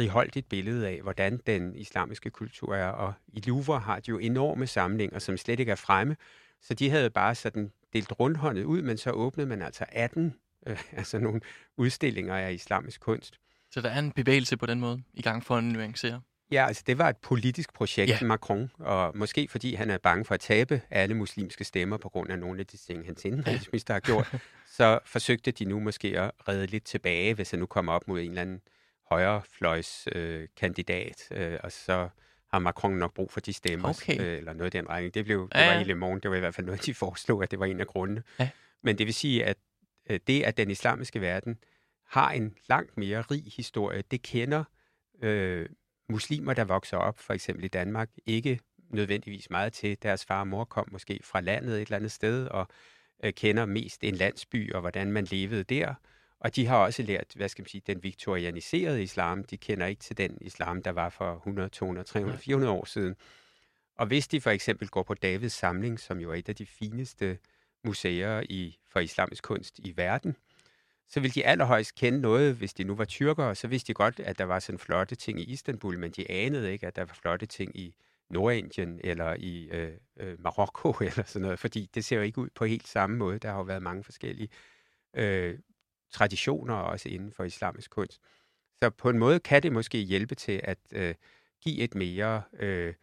righoldigt billede af, hvordan den islamiske kultur er. Og i Louvre har de jo enorme samlinger, som slet ikke er fremme. Så de havde bare sådan delt rundhåndet ud, men så åbnede man altså 18, øh, *laughs* altså nogle udstillinger af islamisk kunst. Så der er en bevægelse på den måde i gang for at nuancere. Ja, altså det var et politisk projekt, Ja. ja. Macron, og måske fordi han er bange for at tabe alle muslimske stemmer på grund af nogle af de ting, hans indrigsminister har gjort, *laughs* så forsøgte de nu måske at redde lidt tilbage, hvis han nu kommer op mod en eller anden øh, kandidat, øh, og så har Macron nok brug for de stemmer, Okay. øh, eller noget af den regning. Det, blev, det Ja, var i Le Monde, det var i hvert fald noget, de *laughs* foreslog, at det var en af grundene. Ja. Men det vil sige, at øh, det, at den islamiske verden har en langt mere rig historie, det kender øh, muslimer, der vokser op, for eksempel i Danmark, ikke nødvendigvis meget til. Deres far og mor kom måske fra landet et eller andet sted, og øh, kender mest en landsby, og hvordan man levede der. Og de har også lært, hvad skal man sige, den viktorianiserede islam. De kender ikke til den islam, der var for 100, 200, 300, 400 år siden. Og hvis de for eksempel går på Davids samling, som jo er et af de fineste museer i, for islamisk kunst i verden, så vil de allerhøjst kende noget, hvis de nu var tyrkere, så vidste de godt, at der var sådan flotte ting i Istanbul, men de anede ikke, at der var flotte ting i Nordindien eller i øh, øh, Marokko *laughs* eller sådan noget, fordi det ser jo ikke ud på helt samme måde. Der har jo været mange forskellige øh, traditioner også inden for islamisk kunst. Så på en måde kan det måske hjælpe til at øh, give et mere, øh,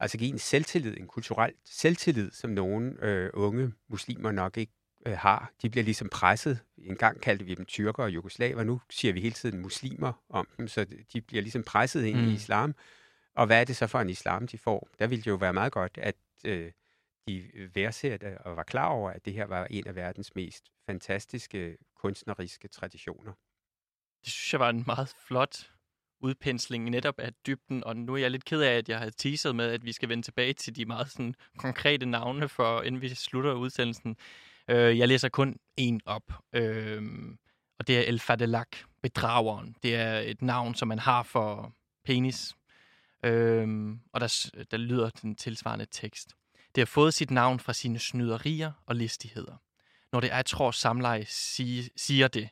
altså give en selvtillid, en kulturel selvtillid, som nogle øh, unge muslimer nok ikke øh, har. De bliver ligesom presset. En gang kaldte vi dem tyrker og jugoslaver, nu siger vi hele tiden muslimer om dem, så de bliver ligesom presset ind mm. i islam. Og hvad er det så for en islam, de får? Der ville det jo være meget godt, at øh, de øh, værdsætte øh, og var klar over, at det her var en af verdens mest fantastiske kunstneriske traditioner. Det synes jeg var en meget flot udpensling netop af dybden, og nu er jeg lidt ked af, at jeg har teaset med, at vi skal vende tilbage til de meget sådan, konkrete navne, for inden vi slutter udsendelsen. Øh, jeg læser kun en op, øh, og det er El Fadelak, bedrageren. Det er et navn, som man har for penis, øh, og der, der lyder den tilsvarende tekst. Det har fået sit navn fra sine snyderier og listigheder. Når det er tror samleje, siger det.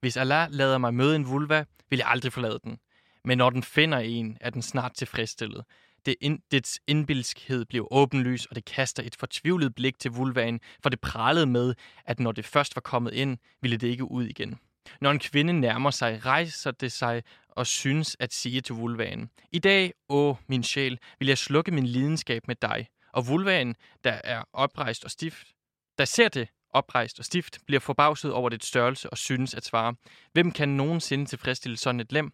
Hvis Allah lader mig møde en vulva, vil jeg aldrig forlade den. Men når den finder en, er den snart tilfredsstillet. Det ind, dets indbilskhed bliver åbenlys, og det kaster et fortvivlet blik til vulvaen, for det pralede med, at når det først var kommet ind, ville det ikke ud igen. Når en kvinde nærmer sig, rejser det sig og synes at sige til vulvaen, I dag, åh min sjæl, vil jeg slukke min lidenskab med dig. Og vulvaen, der er oprejst og stift, der ser det oprejst og stift, bliver forbavset over dets størrelse og synes at svare, hvem kan nogensinde tilfredsstille sådan et lem?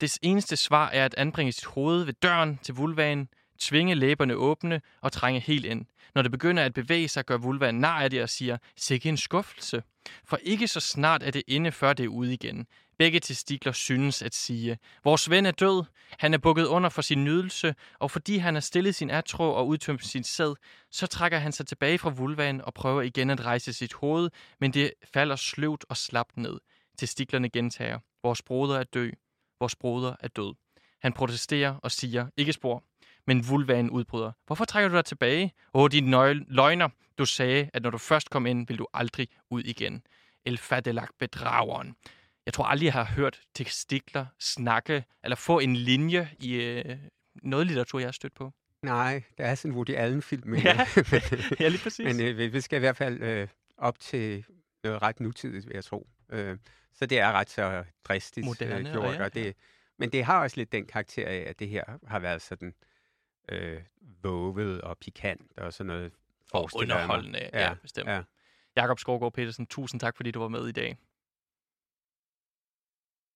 Det eneste svar er at anbringe sit hoved ved døren til vulvaen, tvinge læberne åbne og trænge helt ind. Når det begynder at bevæge sig, gør vulvaen nar af det og siger, sikke en skuffelse. For ikke så snart er det inde, før det er ude igen. Begge testikler synes at sige, vores ven er død, han er bukket under for sin nydelse, og fordi han har stillet sin atro og udtømt sin sæd, så trækker han sig tilbage fra vulvaen og prøver igen at rejse sit hoved, men det falder sløvt og slapt ned. Testiklerne gentager, vores broder er død, vores broder er død. Han protesterer og siger, ikke spor, men vulvaen udbryder. Hvorfor trækker du dig tilbage? Åh, din løgner. Du sagde, at når du først kom ind, vil du aldrig ud igen. El Fadelak bedrageren. Jeg tror aldrig, jeg har hørt testikler snakke, eller få en linje i øh, noget litteratur, jeg har stødt på. Nej, der er sådan en Woody Allen-film. Ja, *laughs* ja lige præcis. Men øh, vi skal i hvert fald øh, op til noget ret nutidigt, vil jeg tro. Øh, så det er ret så dristigt Moderne, øh, gjort. ja, og det, men det har også lidt den karakter af, at det her har været sådan øh, våget og pikant og sådan noget. Og underholdende, ja, ja bestemt. Ja. Jakob Skovgaard Petersen, tusind tak, fordi du var med i dag.